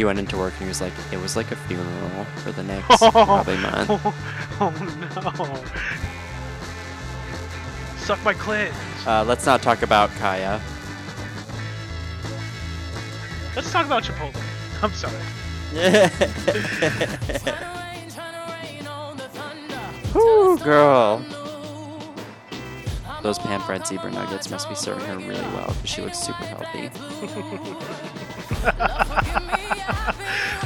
He went into work and he was like, it was like a funeral for the next probably month. Oh, no. Suck my clit. Uh, let's not talk about Kaya. Let's talk about Chipotle. I'm sorry. Woo, girl. Those pan-fried zebra nuggets must be serving her really well because she looks super healthy.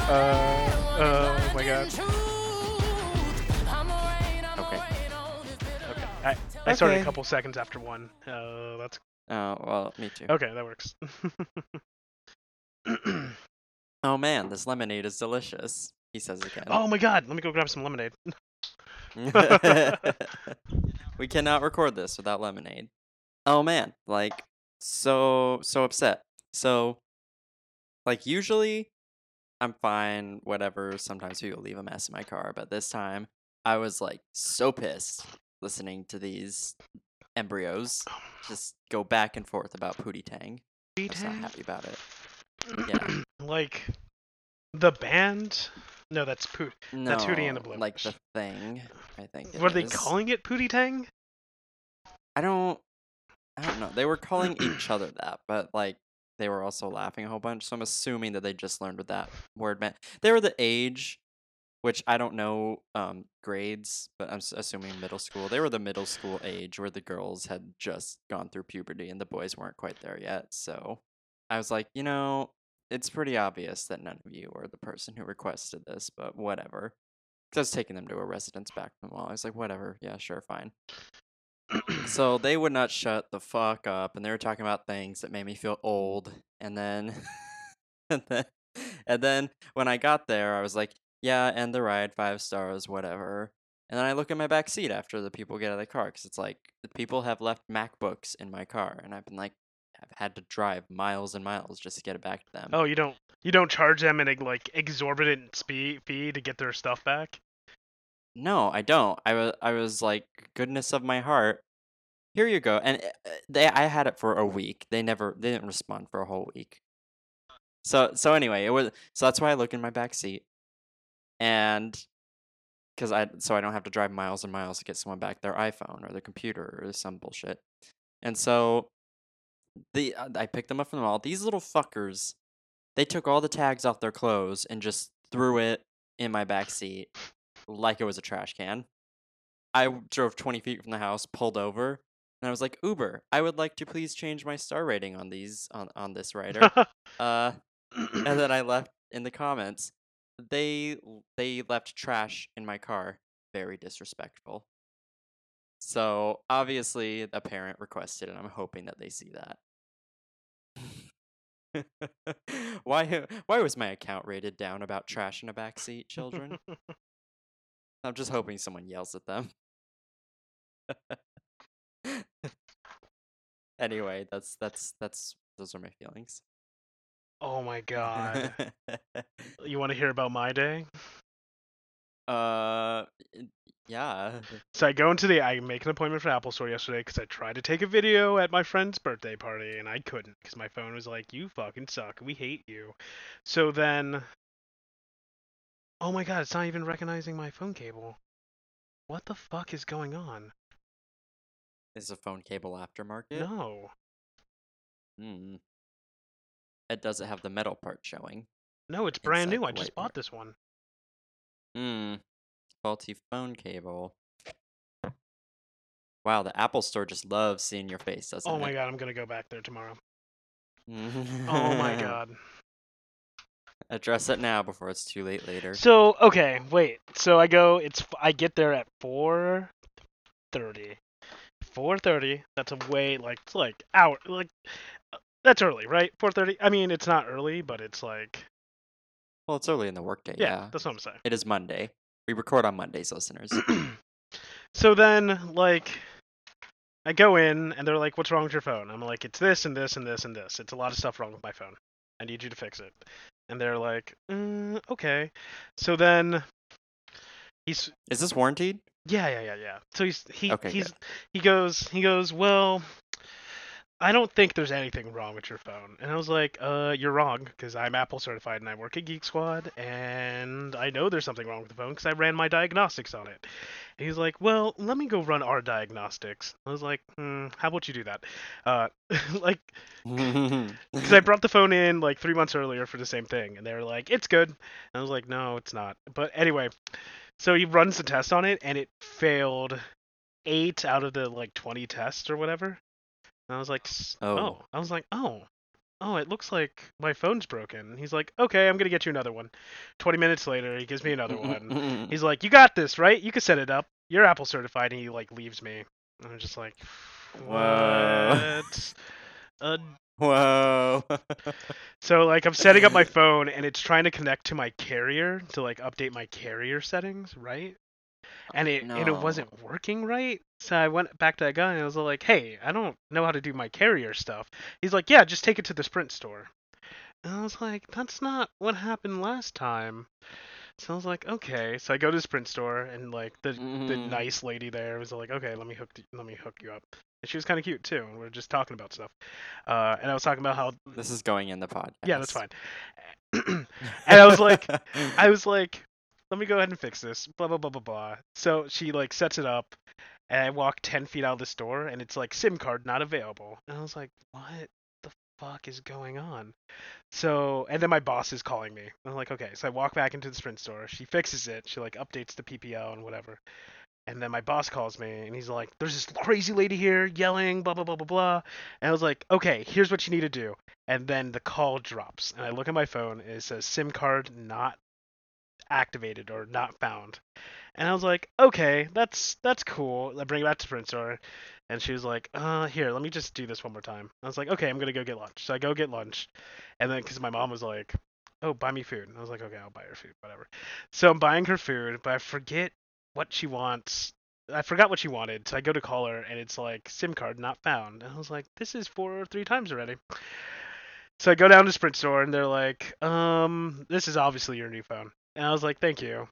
Uh, oh my god. Okay. Okay. I, I started a couple seconds after one. Uh, that's Oh, well, me too. okay. That works. Oh man, this lemonade is delicious. He says again. oh my god. Let me go grab some lemonade. we cannot record this without lemonade. Oh man, like so so upset. So like usually I'm fine, whatever. Sometimes people leave a mess in my car, but this time I was like so pissed listening to these embryos just go back and forth about Pootie Tang. I was not happy about it. Yeah. like the band? No, that's Poot. No, That's Hootie and the Blue. like the thing. I think. it What are they calling it? Pootie Tang? I don't I don't know. They were calling each other that, but like they were also laughing a whole bunch. So I'm assuming that they just learned what that word meant. They were the age, which I don't know um, grades, but I'm assuming middle school. They were the middle school age where the girls had just gone through puberty and the boys weren't quite there yet. So I was like, you know, it's pretty obvious that none of you are the person who requested this, but whatever. 'Cause I was taking them to a residence back from the mall. I was like, whatever, yeah, sure, fine. So they would not shut the fuck up, and they were talking about things that made me feel old. And then, and then, and then when I got there, I was like, "Yeah, end the ride, five stars, whatever." And then I look at my back seat after the people get out of the car, because it's like the people have left MacBooks in my car, and I've been like, I've had to drive miles and miles just to get it back to them. Oh, you don't you don't charge them an like exorbitant speed fee to get their stuff back? No, I don't. I was I was like, goodness of my heart. Here you go. And uh, they I had it for a week. They never they didn't respond for a whole week. So so anyway, it was so that's why I look in my back seat. And cuz I so I don't have to drive miles and miles to get someone back their iPhone or their computer or some bullshit. And so the uh, I picked them up from the mall. These little fuckers, they took all the tags off their clothes and just threw it in my back seat like it was a trash can. I drove 20 feet from the house, pulled over, and I was like, "Uber, I would like to please change my star rating on these on on this writer. uh, and then I left in the comments. They they left trash in my car. Very disrespectful. So obviously, a parent requested, and I'm hoping that they see that. why why was my account rated down about trash in a backseat, children? I'm just hoping someone yells at them. anyway, that's that's that's those are my feelings. oh my god. You want to hear about my day? uh, yeah. So I go into the I make an appointment for Apple Store yesterday because I tried to take a video at my friend's birthday party and I couldn't because my phone was like, "You fucking suck. We hate you." So then, oh my god, it's not even recognizing my phone cable. What the fuck is going on? Is a phone cable aftermarket? No, Hmm. It doesn't have the metal part showing. no, it's brand Inside new. I just bought part. this one. Hmm. Faulty phone cable. Wow, the Apple Store just loves seeing your face, doesn't Oh it? my god, I'm gonna go back there tomorrow. oh Oh my god. Address it now before it's too late later. So okay, wait. So I go. It's I get there at four thirty. Four thirty. That's a way like it's like hour like that's early, right? Four thirty. I mean, it's not early, but it's like Well, it's early in the workday. yeah, Yeah. that's what I'm saying. It is Monday. We record on Mondays, listeners. so then like I go in and they're like, "What's wrong with your phone?" I'm like, "It's this and this and this and this. It's a lot of stuff wrong with my phone. I need you to fix it." And they're like, mm, "Okay." So then he's is this warranted? Yeah, yeah, yeah, yeah. So he's he Okay, he's he goes he goes well. I don't think there's anything wrong with your phone. And I was like, uh, you're wrong, because I'm Apple certified and I work at Geek Squad, and I know there's something wrong with the phone because I ran my diagnostics on it. And he's like, well, let me go run our diagnostics. I was like, hmm, how about you do that? Uh, like, because I brought the phone in like three months earlier for the same thing, and they were like, it's good. And I was like, no, it's not. But anyway, so he runs the test on it, and it failed eight out of the like 20 tests or whatever. And I was like, Oh. oh. I was like, oh, oh, it looks like my phone's broken. And he's like, okay, I'm gonna get you another one. 20 minutes later, he gives me another one. He's like, you got this, right? You can set it up. You're Apple certified, and he like leaves me. And I'm just like, Whoa. what? Whoa. so like I'm setting up my phone and it's trying to connect to my carrier to like update my carrier settings, right? Oh, and it and it wasn't working right. So I went back to that guy and I was like, "Hey, I don't know how to do my carrier stuff." He's like, "Yeah, just take it to the Sprint store." And I was like, "That's not what happened last time." So I was like, "Okay." So I go to the Sprint store and like the the Mhm. nice lady there was like, "Okay, let me hook the, let me hook you up." And she was kind of cute too. And we are just talking about stuff. Uh, and I was talking about how This is going in the pod. yeah, that's fine. and I was like, I was like, let me go ahead and fix this. Blah blah blah blah blah. So she like sets it up, and I walk ten feet out of the store, and it's like SIM card not available. And I was like, what the fuck is going on? So and then my boss is calling me. I'm like, okay. So I walk back into the Sprint store. She fixes it. She like updates the PPO and whatever. And then my boss calls me and he's like, "There's this crazy lady here yelling, blah blah blah blah blah." And I was like, "Okay, here's what you need to do." And then the call drops, and I look at my phone and it says SIM card not activated or not found. And I was like, "Okay, that's that's cool." I bring it back to Sprint store, and she was like, "Uh, here, let me just do this one more time." I was like, "Okay, I'm gonna go get lunch." So I go get lunch, and then because my mom was like, "Oh, buy me food," and I was like, "Okay, I'll buy her food, whatever." So I'm buying her food, but I forget what she wants. I forgot what she wanted, so I go to call her, and it's like SIM card not found. And I was like, this is four or three times already. So I go down to Sprint store, and they're like, um, this is obviously your new phone. And I was like, thank you.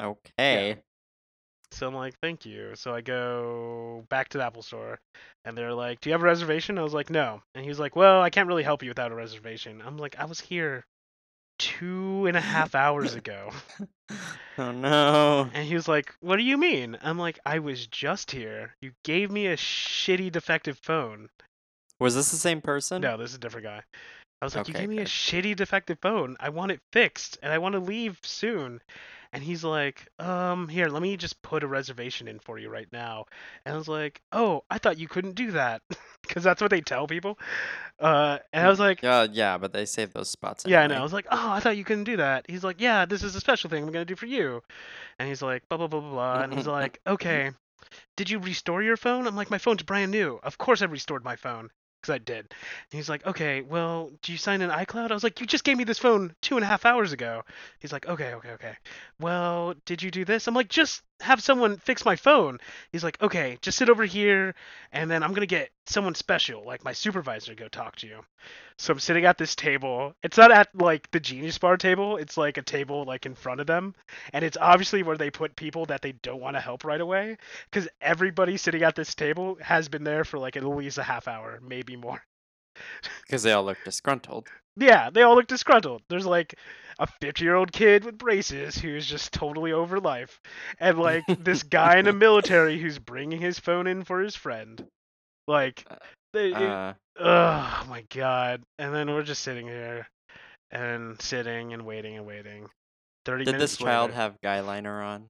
Okay. So I'm like, thank you. So I go back to the Apple store, and they're like, do you have a reservation? I was like, no. And he's like, well, I can't really help you without a reservation. I'm like, I was here two and a half hours ago. Oh no. And he was like, What do you mean? I'm like, I was just here. You gave me a shitty defective phone. Was this the same person? No, this is a different guy. I was like, You gave me a shitty defective phone. I want it fixed and I want to leave soon. And he's like, Um, here, let me just put a reservation in for you right now. And I was like, Oh, I thought you couldn't do that. Because that's what they tell people. Uh, and I was like, Yeah, yeah, but they save those spots. Yeah, I know. I was like, oh, I thought you couldn't do that. He's like, yeah, this is a special thing I'm gonna do for you. And he's like, blah blah blah blah blah. And he's like, okay, did you restore your phone? I'm like, my phone's brand new. Of course I restored my phone because I did. And he's like, okay, well, do you sign in iCloud? I was like, you just gave me this phone two and a half hours ago. He's like, okay, okay, okay. Well, did you do this? I'm like, just have someone fix my phone. He's like, okay, just sit over here, and then I'm gonna get someone special, like my supervisor, to go talk to you. So I'm sitting at this table. It's not at like the Genius Bar table. It's like a table like in front of them, and it's obviously where they put people that they don't want to help right away. Because everybody sitting at this table has been there for like at least a half hour, maybe more. Because they all look disgruntled. Yeah, they all look disgruntled. There's like a 50 year old kid with braces who's just totally over life, and like this guy in the military who's bringing his phone in for his friend. Like, they, it- Uh, oh my god. And then we're just sitting here and sitting and waiting and waiting. 30 did this child have guy liner on?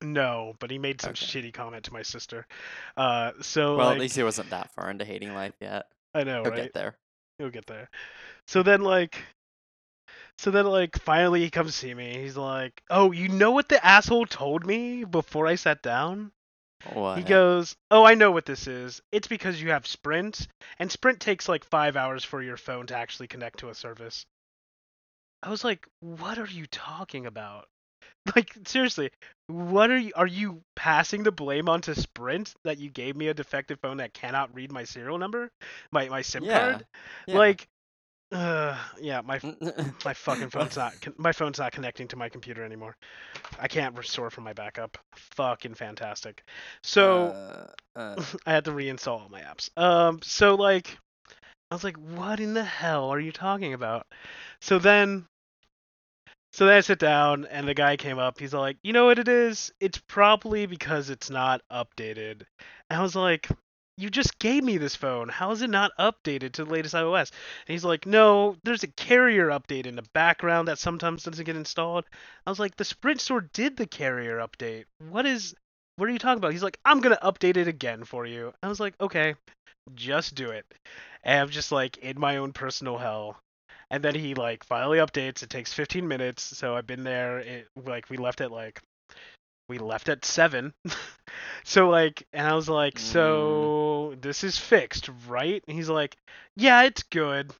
No, but he made some Okay. shitty comment to my sister. Uh, so Well, like, at least he wasn't that far into hating life yet. I know, right? He'll right? get there. He'll get there. So then like so then like finally he comes see me. He's like, "Oh, you know what the asshole told me before I sat down?" What? He goes, "Oh, I know what this is. It's because you have Sprint, and Sprint takes like 5 hours for your phone to actually connect to a service." I was like, "What are you talking about?" Like seriously, what are you are you passing the blame onto Sprint that you gave me a defective phone that cannot read my serial number? My my SIM Yeah, card? yeah. Like Uh, yeah, my my fucking phone's not my phone's not connecting to my computer anymore. I can't restore from my backup. Fucking fantastic. So Uh, uh, I had to reinstall all my apps. Um, so like, I was like, what in the hell are you talking about? So then, so then I sit down, and the guy came up. He's like, you know what it is? It's probably because it's not updated. And I was like, you just gave me this phone. How is it not updated to the latest iOS? And he's like, no, there's a carrier update in the background that sometimes doesn't get installed. I was like, the Sprint store did the carrier update. What is what are you talking about? He's like, I'm gonna update it again for you. I was like, okay, just do it. And I'm just like in my own personal hell. And then he like finally updates. It takes 15 minutes, so I've been there. It like we left at like we left at seven. so like, and I was like, so this is fixed, right? And he's like, yeah, it's good.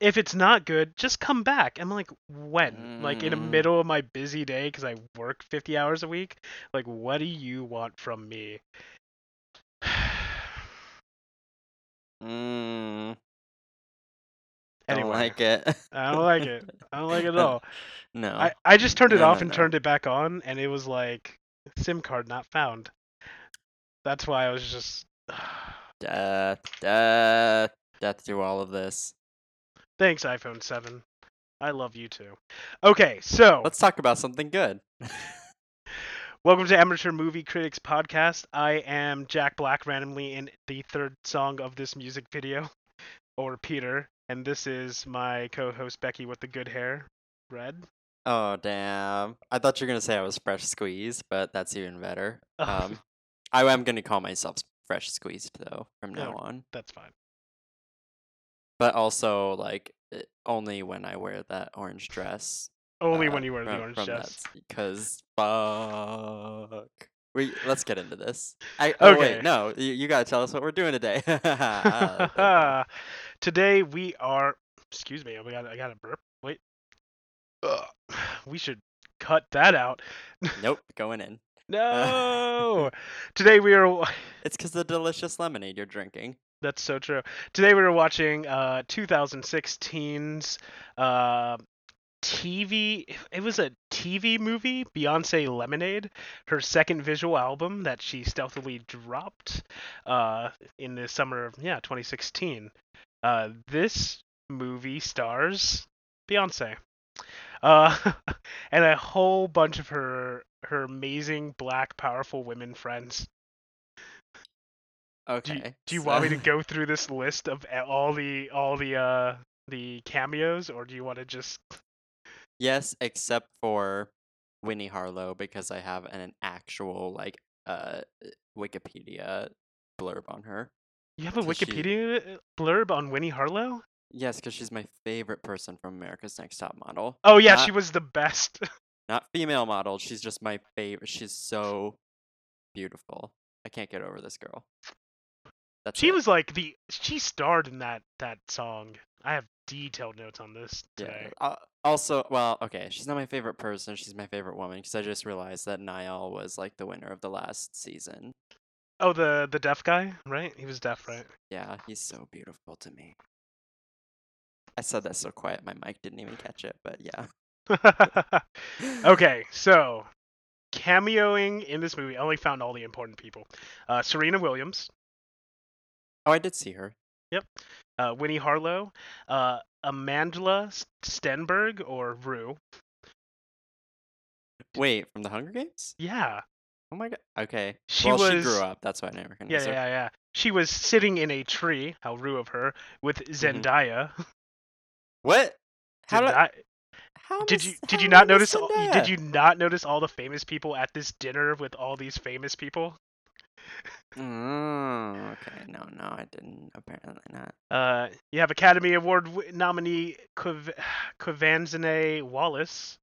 If it's not good, just come back. I'm like, when? Like in the Mm. middle of my busy day because I work 50 hours a week. Like, what do you want from me? mm, anyway, don't like it. I don't like it. I don't like it at all. No. I, I just turned it No, off no, and no. turned it back on, and it was like SIM card not found. That's why I was just. death, death, death through all of this. Thanks, iPhone 7. I love you too. Okay, so Let's talk about something good. welcome to Amateur Movie Critics Podcast. I am Jack Black, randomly in the third song of this music video, or Peter, and this is my co-host Becky with the good hair, Red. Oh damn! I thought you were gonna say I was fresh squeezed, but that's even better. Oh. Um, I am gonna call myself fresh squeezed though from now No. on. That's fine. But also like eh, only when I wear that orange dress. Only uh, when you wear the orange dress. Because fuck. We let's get into this. I oh Okay. wait no you, you gotta tell us what we're doing today. Ah, Today we are. Excuse me. I got. I got a burp. Wait. Ugh. We should cut that out. nope, going in. No. Today we are. It's because the delicious lemonade you're drinking. That's so true. Today we were watching uh 2016's uh TV it was a TV movie, Beyonce Lemonade, her second visual album that she stealthily dropped uh in the summer of yeah, 2016. Uh this movie stars Beyonce. Uh and a whole bunch of her her amazing black powerful women friends. Do Okay. you, do you so- want me to go through this list of all the all the uh the cameos, or do you want to just? Yes, except for Winnie Harlow because I have an, actual like uh Wikipedia blurb on her. You have a she- Wikipedia blurb on Winnie Harlow? Yes, because she's my favorite person from America's Next Top Model. Oh yeah, Not- she was the best. Not female model. She's just my favorite. She's so beautiful. I can't get over this girl. That's she it. was like the she starred in that that song. I have detailed notes on this today. Uh, also, well, okay, she's not my favorite person. She's my favorite woman because I just realized that Nyle was like the winner of the last season. Oh, the the deaf guy, right? He was deaf, right? Yeah, he's so beautiful to me. I said that so quiet, my mic didn't even catch it, but yeah. okay, so cameoing in this movie, I only found all the important people. Uh, Serena Williams, Oh, I did see her. Yep. Uh, Winnie Harlow, uh, Amandla Stenberg or Rue. Wait, from the Hunger Games? Yeah, Oh my god. Okay. She well, she grew up. That's why I never yeah, recognized yeah, her. yeah. She was sitting in a tree. How rude of her with Mm-hmm. Zendaya. What? How did, Zendaya- how did you how did you not notice? All, did you not notice all the famous people at this dinner with all these famous people? Mm, okay, no, no, I didn't. Apparently not. Uh, you have Academy Award nominee Quiv- Wallace,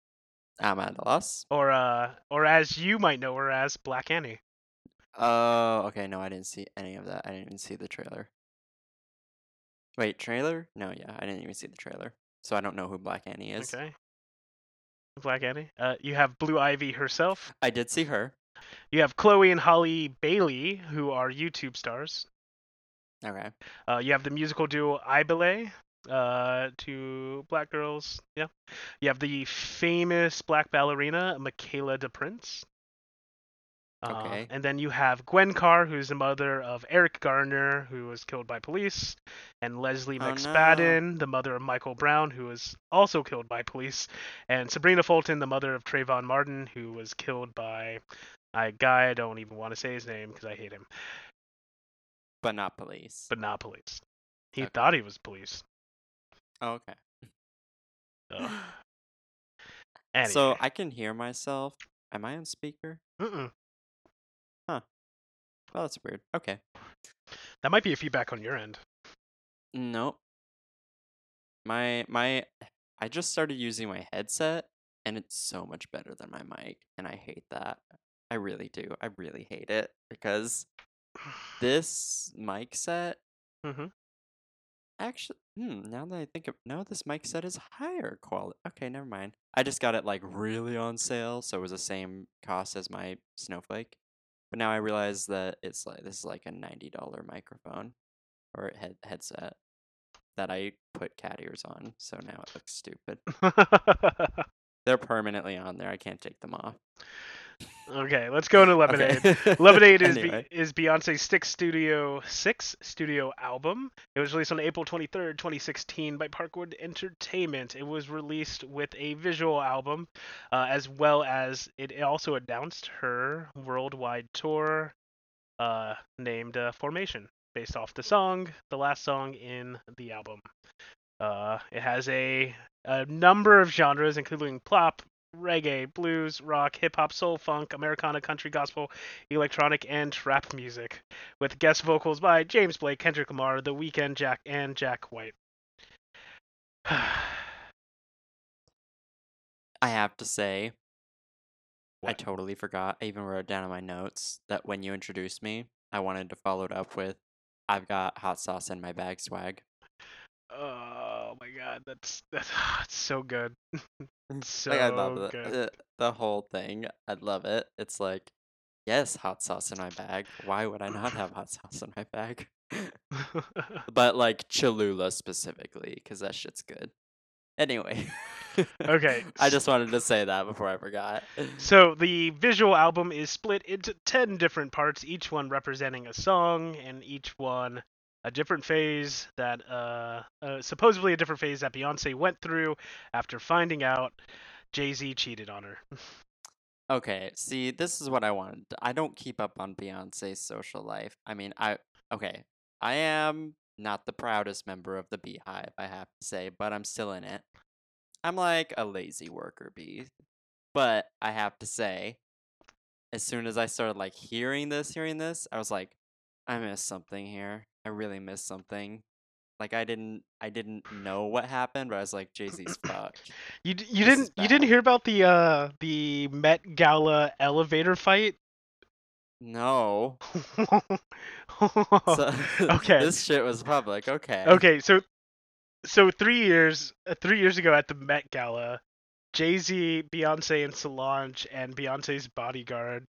I'm at a loss. or uh, or as you might know her as Black Annie. Oh, okay. No, I didn't see any of that. I didn't even see the trailer. Wait, trailer? No, yeah, I didn't even see the trailer, so I don't know who Black Annie is. Okay. Black Annie. Uh, you have Blue Ivy herself. I did see her. You have Chloe and Halle Bailey, who are YouTube stars. Okay. Uh, you have the musical duo Ibeyi, uh, two black girls. Yeah, you have the famous black ballerina Michaela DePrince. Uh, Okay. and then you have Gwen Carr, who's the mother of Eric Garner, who was killed by police, and Leslie Oh, no. McSpadden, the mother of Michael Brown, who was also killed by police, and Sabrina Fulton, the mother of Trayvon Martin, who was killed by a guy I don't even want to say his name because I hate him, But not police. but not police. He Okay. thought he was police. Oh, okay. Ugh. Anyway. So I can hear myself. Am I on speaker? Mm-mm. Well, that's weird. Okay. that might be a feedback on your end. Nope. My my I just started using my headset and it's so much better than my mic and I hate that. I really do. I really hate it because this mic set hmm actually hmm, now that I think of no this mic set is higher quality. Okay, never mind. I just got it like really on sale, so it was the same cost as my Snowflake. But now I realize that it's like this is like a $90 microphone or head headset that I put cat ears on, so now it looks stupid. They're permanently on there. I can't take them off. Okay, let's go into Lemonade. Okay. Lemonade is Anyway. Be- is Beyonce's sixth studio six studio album. It was released on April 23rd, 2016 by Parkwood Entertainment. It was released with a visual album, uh, as well as it also announced her worldwide tour, uh, named uh, Formation, based off the song, the last song in the album. Uh, it has a a number of genres, including pop, reggae, blues, rock, hip hop, soul, funk, Americana, country, gospel, electronic, and trap music, with guest vocals by James Blake, Kendrick Lamar, The Weeknd, Jack, and Jack White. I have to say, I totally forgot. I even wrote down in my notes that when you introduced me, I wanted to follow it up with, "I've got hot sauce in my bag." Swag. Oh my god, that's that's it's so good. so like I love the, good. the the whole thing. I love it. It's like, yes, hot sauce in my bag. Why would I not have hot sauce in my bag? but like Cholula specifically, because that shit's good. Anyway. Okay, I just wanted to say that before I forgot. So the visual album is split into 10 different parts, each one representing a song and each one a different phase that uh, uh supposedly a different phase that Beyonce went through after finding out Jay-Z cheated on her. Okay, see, this is what I wanted. I don't keep up on Beyonce's social life. I mean, I okay, I am not the proudest member of the BeyHive, I have to say, but I'm still in it. I'm like a lazy worker bee. But I have to say, as soon as I started like hearing this, hearing this, I was like, I missed something here. I really missed something. Like I didn't I didn't know what happened, but I was like, Jay-Z's fucked. You d- you This didn't you didn't bad. hear about the uh the Met Gala elevator fight? No. So Okay. this shit was public. Okay. Okay, so so three years uh, three years ago at the Met Gala, Jay Z, Beyonce, and Solange and Beyonce's bodyguard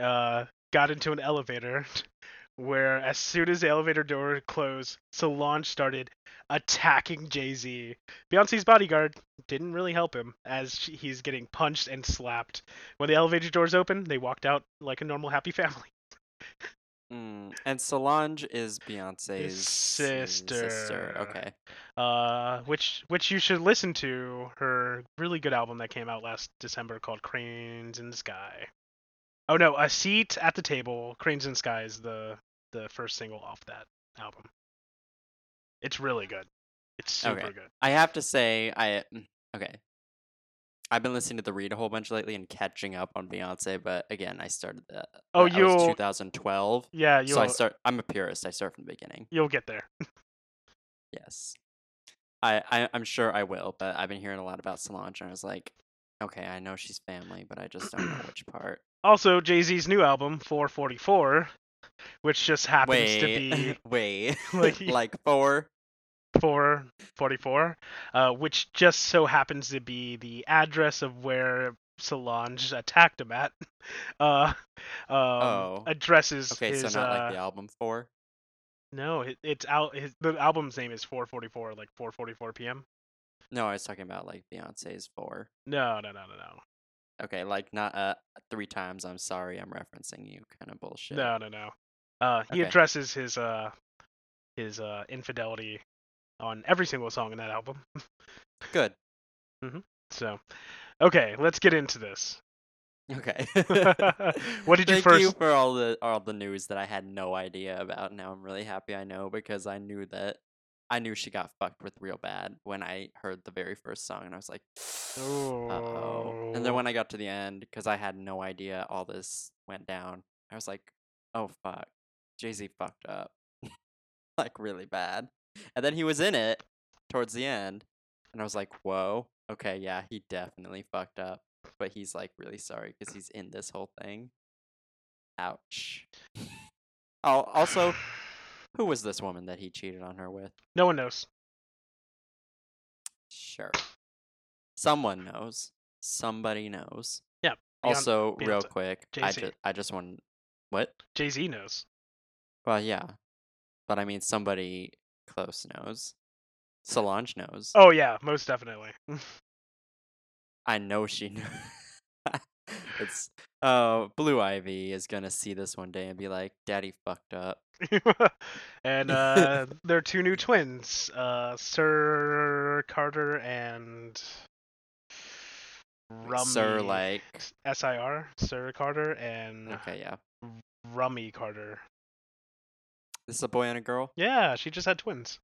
uh, got into an elevator where as soon as the elevator door closed, Solange started attacking Jay Z. Beyonce's bodyguard didn't really help him as she, he's getting punched and slapped. When the elevator doors open, they walked out like a normal happy family. Mm. And Solange is Beyonce's sister. sister. Okay. uh, which which you should listen to her really good album that came out last December called Cranes in the Sky. Oh no, a seat at the table. Cranes in the Sky is the the first single off that album. It's really good. It's super Okay. good. I have to say, I mm, okay. I've been listening to the read a whole bunch lately and catching up on Beyonce, but again, I started that. Oh, you'll- 2012. Yeah, you'll So I start. I'm a purist. I start from the beginning. you'll get there. Yes. I, I I'm sure I will, but I've been hearing a lot about Solange, and I was like, okay, I know she's family, but I just don't know which part. Also, Jay Z's new album 444, which just happens to be Wait, wait, like- like four. 444, uh, which just so happens to be the address of where Solange attacked him at. Uh, um, Oh. addresses Okay, his, so not uh, like the album four. No, it, it's out. His, the album's name is 444, like 4:44 p.m. No, I was talking about like Beyonce's four. No, no, no, no, no, Okay, like not uh three times. I'm sorry, I'm referencing you. Kind of bullshit. no, no, no. Uh, he Okay. addresses his uh his uh infidelity on every single song in that album. Good. So, okay, let's get into this. Okay. What did you Thank first- you for all the all the news that I had no idea about. Now I'm really happy I know because I knew that I knew she got fucked with real bad when I heard the very first song and I was like, uh oh. And then Oh. when I got to the end, because I had no idea all this went down, I was like, oh fuck, Jay Z fucked up, like really bad. And then he was in it towards the end, and I was like, whoa, okay, yeah, he definitely fucked up, but he's like really sorry because he's in this whole thing. Ouch. Oh, also, who was this woman that he cheated on her with? no one knows. Sure. Someone knows. Somebody knows. Yeah, Beyonce- Also, real quick, I Jay-Z. just I just want what? Jay Z knows. Well, yeah, but I mean somebody close knows. Solange knows. Oh yeah, most definitely. I know she knows. it's uh Blue Ivy is gonna see this one day and be like, "Daddy fucked up." and uh, there are two new twins, uh, Sir Carter and Rumi. Sir, like, S I R, Sir Carter and okay, yeah, Rumi Carter. This is a boy and a girl. Yeah, she just had twins.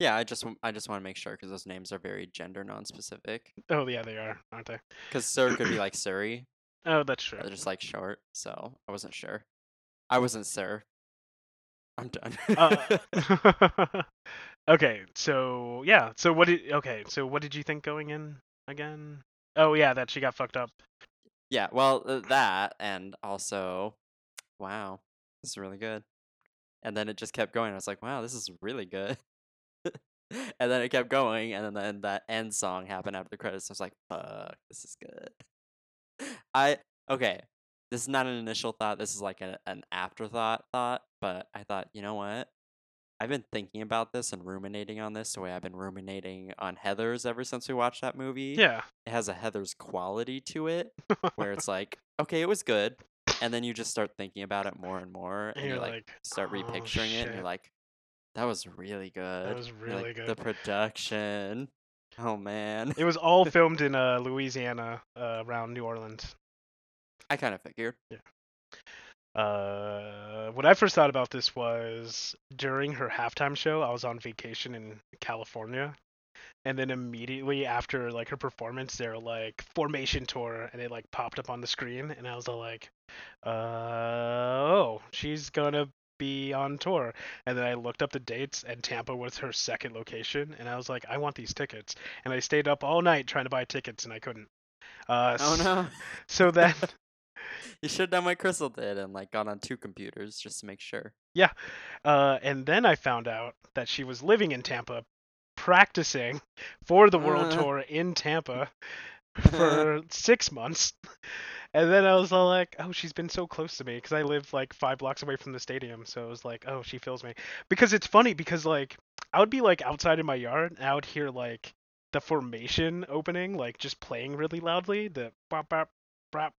Yeah, I just I just want to make sure because those names are very gender non-specific. Oh yeah, they are, aren't they? Because Sir could be like Surrey, Oh, that's true. or just like short. So I wasn't sure. I wasn't Sir. I'm done. Uh, okay, so yeah, so what did okay, so what did you think going in again? Oh yeah, that she got fucked up. yeah, well, that and also, wow, this is really good. And then it just kept going. I was like, wow, this is really good. and then it kept going, and then, that end song happened after the credits. I was like, fuck, this is good. I okay. This is not an initial thought. This is like a, an afterthought thought. But I thought, you know what? I've been thinking about this and ruminating on this the way I've been ruminating on Heather's ever since we watched that movie Yeah. it has a Heather's quality to it where it's like, okay, it was good. And then you just start thinking about it more and more and, And you like, like, start "Oh, repicturing it and you're like, that was really good. was You're like, really The production. Oh man. It was all filmed in uh, Louisiana, uh, around New Orleans. I kind of figured. Uh, what I first thought about this was during her halftime show. I was on vacation in California, and then immediately after like her performance, they're like formation tour, and it like popped up on the screen, and I was all like, uh, "Oh, she's gonna be on tour." And then I looked up the dates, and Tampa was her second location, and I was like, "I want these tickets," and I stayed up all night trying to buy tickets, and I couldn't. Uh, Oh no. So then. you should have done what Crystal did and like got on two computers just to make sure. Yeah, uh, and then I found out that she was living in Tampa, practicing for the world Uh. tour in Tampa for six months. And then I was all like, oh, she's been so close to me because I live like five blocks away from the stadium. So it was like, oh, she feels me. Because it's funny because like I would be like outside in my yard and I would hear like the formation opening, like just playing really loudly, the bop bop bop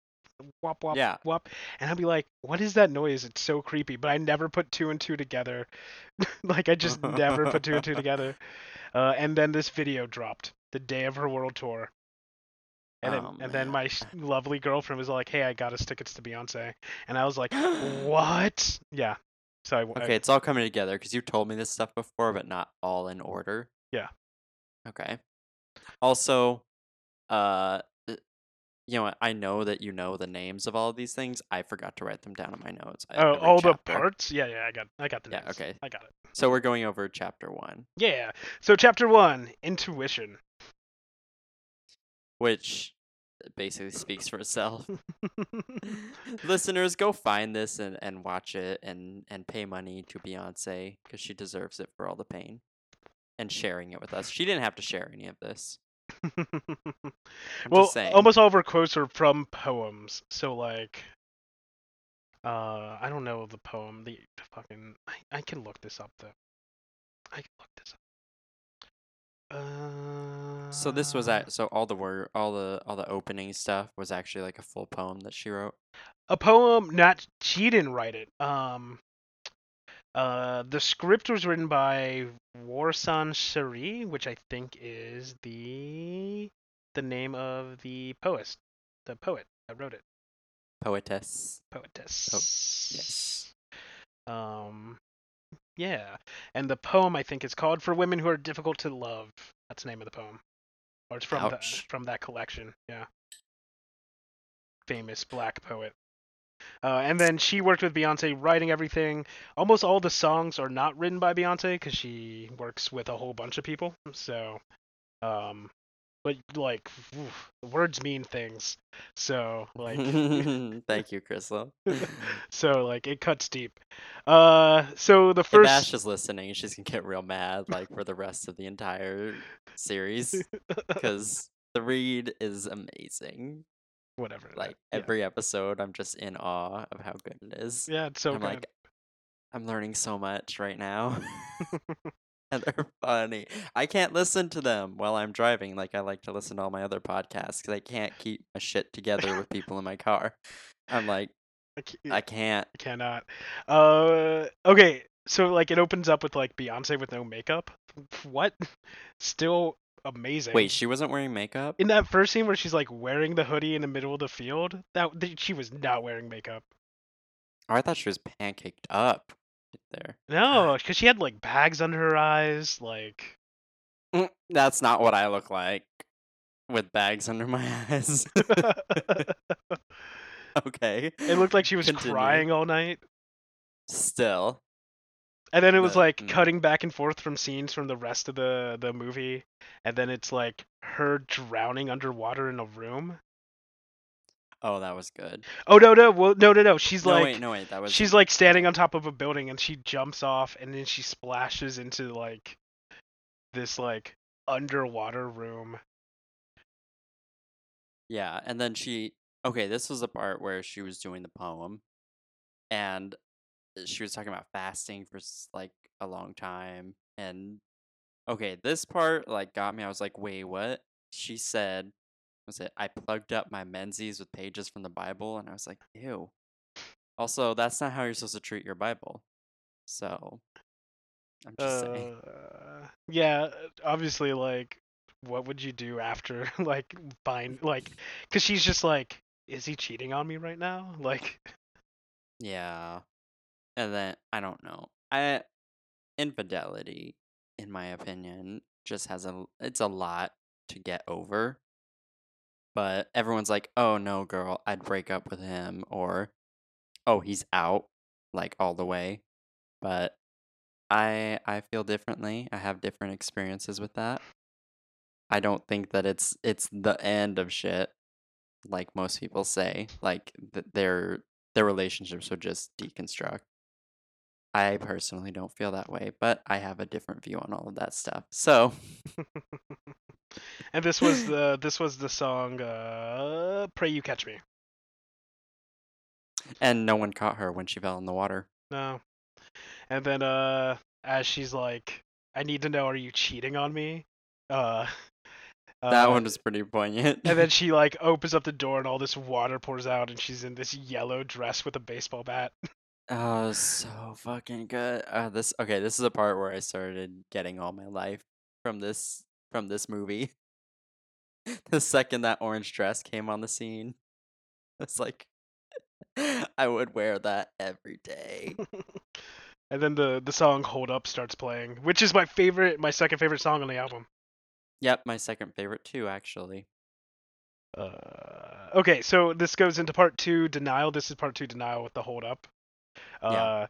wop wop Yeah. wop and I'd be like, "What is that noise? It's so creepy." But I never put two and two together. like I just never put two and two together. Uh, and then this video dropped the day of her world tour. And then, Oh, and then my lovely girlfriend was like, "Hey, I got us tickets to Beyonce," and I was like, "What?" Yeah. So I, I- Okay, it's all coming together because you told me this stuff before, but not all in order. Yeah. Okay. Also, uh, you know, I know that you know the names of all of these things. I forgot to write them down in my notes. Oh, all the parts. Yeah, yeah, I got, I got the Yeah, notes. okay. I got it. So we're going over chapter one, Yeah. So chapter one, intuition. which basically speaks for itself. Listeners, go find this and, and watch it and, and pay money to Beyonce because she deserves it for all the pain and sharing it with us. She didn't have to share any of this. Well, almost all of her quotes are from poems. So like, Uh, I don't know the poem. The fucking. I, I can look this up though. I can look this up. Uh. So this was at so all the word all the all the opening stuff was actually like a full poem that she wrote. a poem. Not she didn't write it. Um. Uh, the script was written by Warsan Shire, which I think is the the name of the poet, the poet that wrote it. Poetess. poetess. yes. Um, yeah, and the poem I think is called "For Women Who Are Difficult to Love." That's the name of the poem, or it's from the, from that collection. Yeah, famous black poet. Uh, and then she worked with Beyonce writing everything. Almost all the songs are not written by Beyonce because she works with a whole bunch of people. So, um, but like oof, words mean things. So like Thank you, Crystal. so like it cuts deep. Uh, so the If first Ash is listening, she's gonna get real mad like for the rest of the entire series because the read is amazing. Whatever. Like yeah. every episode, I'm just in awe of how good it is. yeah, it's so I'm good. like, I'm learning so much right now. and they're funny. I can't listen to them while I'm driving like I like to listen to all my other podcasts because I can't keep my shit together with people in my car. I'm like, I ca- I can't. I cannot. Uh, okay, so like it opens up with like Beyonce with no makeup. What? Still amazing. Wait, she wasn't wearing makeup? in that first scene where she's like wearing the hoodie in the middle of the field, that th- she was not wearing makeup. Oh, I thought she was pancaked up there. No, because she had like bags under her eyes. Like, Mm, That's not what I look like with bags under my eyes. Okay. It looked like she was Continue. crying all night. Still. And then it was like mm. cutting back and forth from scenes from the rest of the the movie, and then it's like her drowning underwater in a room. Oh, that was good. Oh no no well, no no no she's no, like wait, no, wait. That was. she's like standing on top of a building and she jumps off and then she splashes into like this like underwater room. Yeah, and then she okay, this was the part where she was doing the poem and she was talking about fasting for like a long time and okay, this part like got me. I was like, "Wait, what?" She said was it I plugged up my menses with pages from the Bible and I was like, "Ew." Also, that's not how you're supposed to treat your Bible. So, I'm just saying. Uh, yeah, obviously like what would you do after like find like cuz she's just like is he cheating on me right now? Like Yeah. And then I don't know. I infidelity in my opinion just has a it's a lot to get over. But everyone's like, "Oh no, girl, I'd break up with him," or "Oh, he's out like all the way." But I I feel differently. I have different experiences with that. I don't think that it's it's the end of shit like most people say. Like th- their their relationships would just deconstruct. I personally don't feel that way, but I have a different view on all of that stuff. So, and this was the this was the song uh Pray You Catch Me. and no one caught her when she fell in the water. No. And then uh as she's like I need to know are you cheating on me? Uh That uh, one was pretty poignant. and then she like opens up the door and all this water pours out and she's in this yellow dress with a baseball bat. Oh, so fucking good. Uh, this okay. This is a part where I started getting all my life from this from this movie. the second that orange dress came on the scene, it's like I would wear that every day. and then the the song Hold Up starts playing, which is my favorite my second favorite song on the album. Yep, my second favorite too, actually. Uh, okay, so this goes into part two, denial. This is part two, denial with the hold up. Uh, Yeah.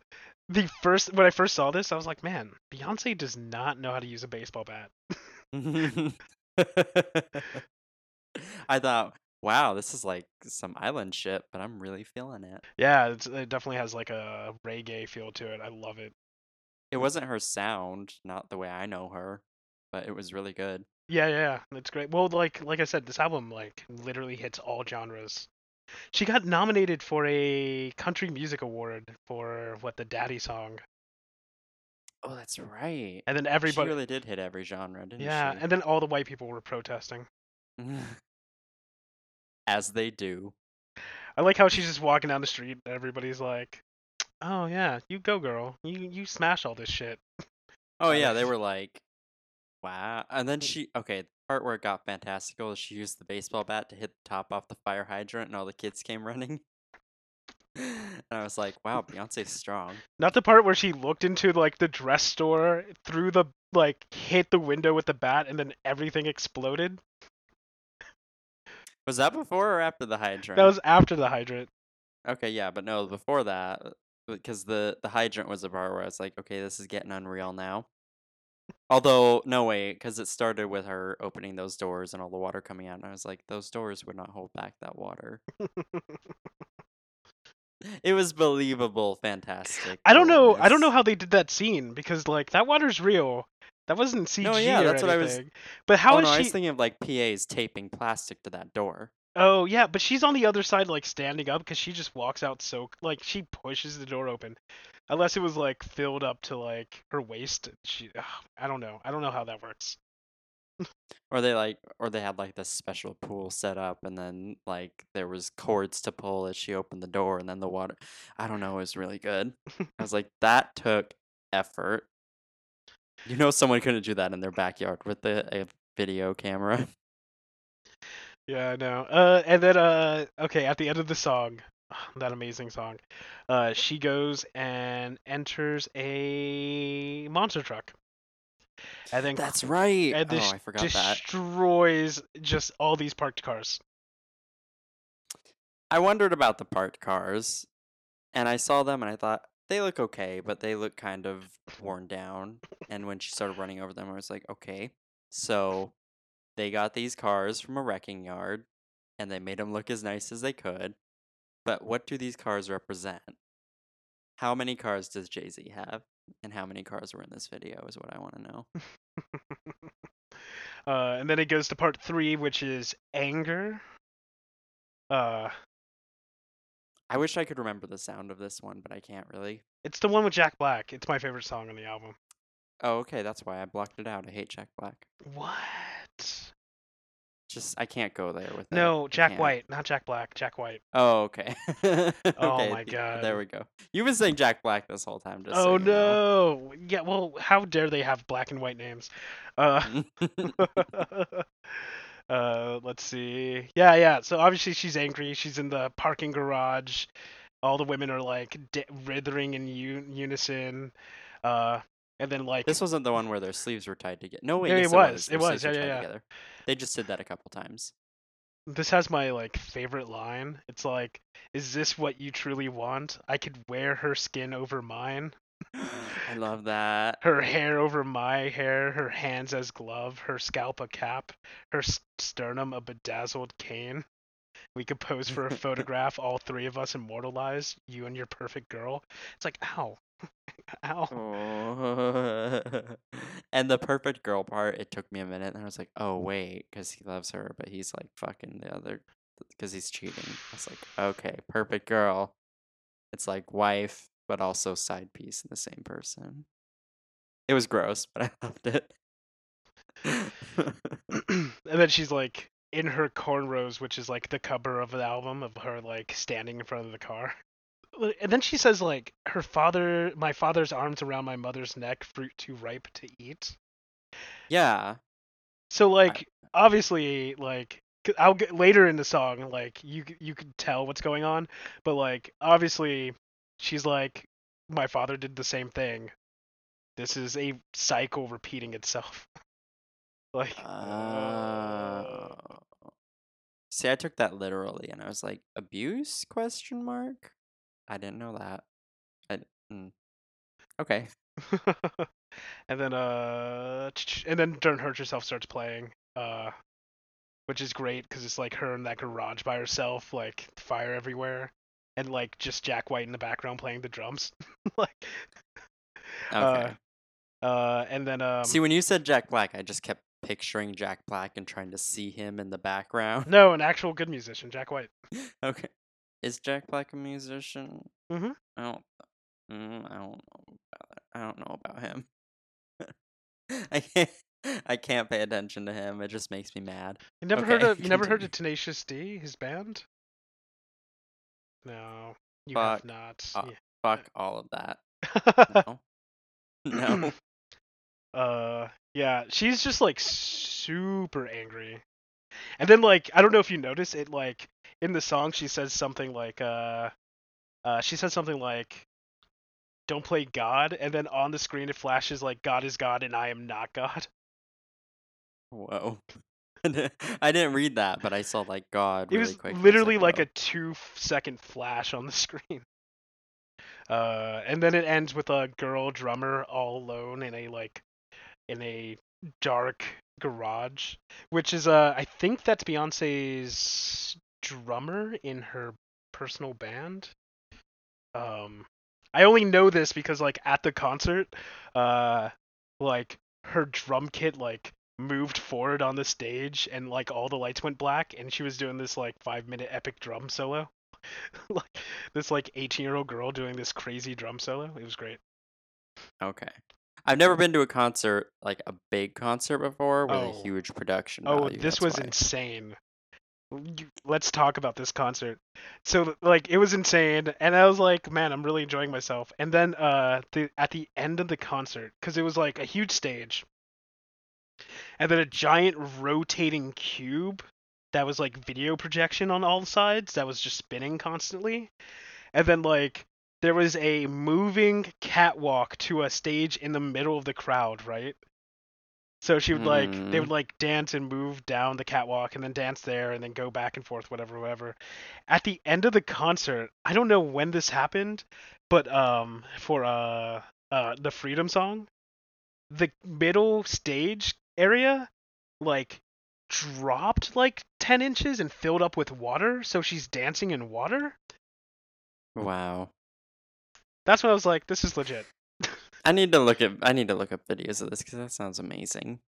The first when I first saw this, I was like, man, Beyonce does not know how to use a baseball bat. I thought, wow, this is like some island shit, but I'm really feeling it. Yeah, it's, it definitely has like a reggae feel to it. I love it. It wasn't her sound, not the way I know her, but it was really good. Yeah, yeah, it's great. Well, like like I said, this album like literally hits all genres. She got nominated for a country music award for what the Daddy song, Oh, that's right. and then She everybody. really did hit every genre, didn't yeah, she? and then all the white people were protesting. As they do. I like how she's just walking down the street and everybody's like, "Oh yeah, you go, girl. You you smash all this shit." Oh yeah, they were like, "Wow!" And then she, okay, part where it got fantastical is she used the baseball bat to hit the top off the fire hydrant, and all the kids came running. and I was like, "Wow, Beyonce's strong." Not the part where she looked into like the dress store, through the like hit the window with the bat, and then everything exploded. Was that before or after the hydrant? That was after the hydrant. Okay, yeah, but no, before that, because the the hydrant was the part where I was like, "Okay, this is getting unreal now." Although, no way, because it started with her opening those doors and all the water coming out, and I was like, "Those doors would not hold back that water." It was believable, fantastic. I don't know. I don't know how they did that scene because like that water's real. That wasn't CG No, yeah, that's what I was- But how oh is no, I was thinking of like PAs taping plastic to that door. Oh yeah, but she's on the other side, like standing up, because she just walks out so like she pushes the door open, unless it was like filled up to like her waist. She, ugh, I don't know. I don't know how that works. Or they like, or they had like this special pool set up, and then like there was cords to pull as she opened the door, and then the water. I don't know. It was really good. I was like, that took effort. You know, someone couldn't do that in their backyard with the a video camera. Yeah, I know. Uh, and then uh, okay, at the end of the song, that amazing song, uh, she goes and enters a monster truck, and then That's right. and oh, I forgot that. destroys just all these parked cars. I wondered about the parked cars, and I saw them, and I thought they look okay, but they look kind of worn down. And when she started running over them, I was like, okay, so they got these cars from a wrecking yard, and they made them look as nice as they could. But what do these cars represent? How many cars does Jay Z have? And how many cars were in this video is what I want to know. uh, and then it goes to part three, which is anger. Uh, I wish I could remember the sound of this one, but I can't really. it's the one with Jack Black. It's my favorite song on the album. Oh, okay, that's why I blocked it out. I hate Jack Black. What? Just I can't go there with it. No, Jack. White, not Jack Black. Jack White. Oh, okay. Oh Okay, my God. There we go. You've been saying Jack Black this whole time. Just oh so you know. no! Yeah, well, how dare they have black and white names? Uh, uh, let's see. Yeah, yeah. So obviously she's angry. She's in the parking garage. All the women are like di- writhing in un- unison. Uh, and then like this wasn't the one where their sleeves were tied together. No, wait, Yeah, yes, it was, Their it was, yeah, yeah, yeah. Together. They just did that a couple times. this has my like favorite line. It's like, "Is this what you truly want? I could wear her skin over mine." I love that. her hair over my hair, her hands as glove, her scalp a cap, her sternum a bedazzled cane. We could pose for a photograph, all three of us immortalized, you and your perfect girl. It's like, ow, ow. Oh. and the perfect girl part, it took me a minute, and I was like, "Oh wait," because he loves her, but he's like fucking the other, because he's cheating. I was like, "Okay, perfect girl." It's like wife, but also side piece in the same person. It was gross, but I loved it. and then she's like in her cornrows, which is like the cover of the album of her like standing in front of the car. And then she says like her father, my father's arms around my mother's neck, fruit too ripe to eat. yeah, So like obviously like I'll get later in the song like you you could tell what's going on, but like obviously she's like my father did the same thing. This is a cycle repeating itself. like uh, Oh. See, I took that literally, and I was like, "Abuse?" Question mark. I didn't know that. I mm. okay. and then uh and then Don't Hurt Yourself starts playing uh which is great because it's like her in that garage by herself like fire everywhere and like just Jack White in the background playing the drums like Okay. uh and then um See, when you said Jack Black, I just kept picturing Jack Black and trying to see him in the background. No, an actual good musician, Jack White. Okay. Is Jack Black a musician? Mhm. I don't. Mm, I don't know. I don't know about him. I can't. I can't pay attention to him. It just makes me mad. You never heard Okay, of you never heard of Tenacious D, his band? No, you Fuck have not. uh, Yeah. Fuck all of that. No. No. uh yeah she's just like super angry and then like i don't know if you notice it like in the song she says something like uh uh she says something like don't play god and then on the screen it flashes like god is god and i am not god Whoa. I didn't read that, but I saw like God. it Really was quick. literally like "Whoa." a two second flash on the screen uh and then it ends with a girl drummer all alone in a like in a dark garage which is uh i think that's beyonce's drummer in her personal band um i only know this because like at the concert uh like her drum kit like moved forward on the stage and like all the lights went black and she was doing this like five minute epic drum solo like this like 18 year old girl doing this crazy drum solo it was great Okay. I've never been to a concert like a big concert before with Oh. a huge production oh value. this that's was why. insane let's talk about this concert. So like it was insane and i was like man i'm really enjoying myself. And then uh the at the end of the concert because it was like a huge stage. And then a giant rotating cube that was like video projection on all sides that was just spinning constantly. And then like there was a moving catwalk to a stage in the middle of the crowd right so she would like they Mhm. would like dance and move down the catwalk and then dance there and then go back and forth whatever whatever at the end of the concert i don't know when this happened but um for uh uh the freedom song the middle stage area like dropped like 10 inches and filled up with water so she's dancing in water Wow. that's when i was like this is legit I need to look at. I need to look up videos of this because that sounds amazing.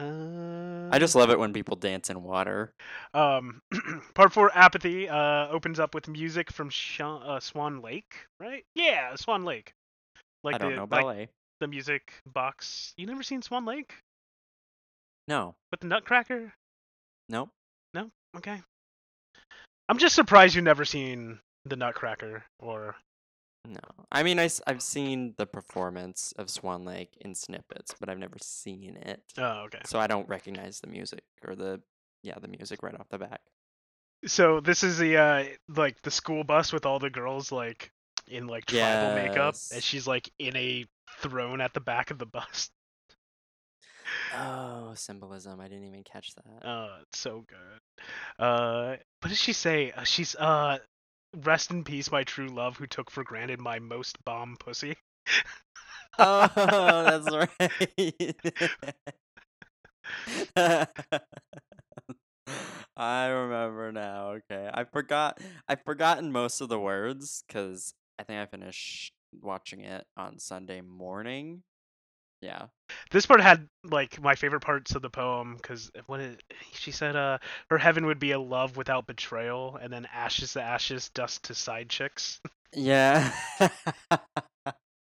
uh, I just love it when people dance in water. um part four apathy uh opens up with music from uh, swan lake right yeah swan lake like I don't the know like ballet. the music box you never seen swan lake No. with the nutcracker Nope. no okay i'm just surprised you've never seen the nutcracker or No. I mean, I, have seen the performance of Swan Lake in snippets, but I've never seen it. oh okay So I don't recognize the music or the yeah the music right off the bat. so this is the uh like the school bus with all the girls like in like tribal makeup and she's like in a throne at the back of the bus Oh, symbolism! I didn't even catch that. Oh, it's so good uh what does she say uh, she's uh rest in peace my true love who took for granted my most bomb pussy Oh, that's right. I remember now. Okay, I forgot. I've forgotten most of the words because I think I finished watching it on Sunday morning. Yeah. this part had like my favorite parts of the poem because when it, she said uh her heaven would be a love without betrayal and then ashes to ashes dust to side chicks Yeah.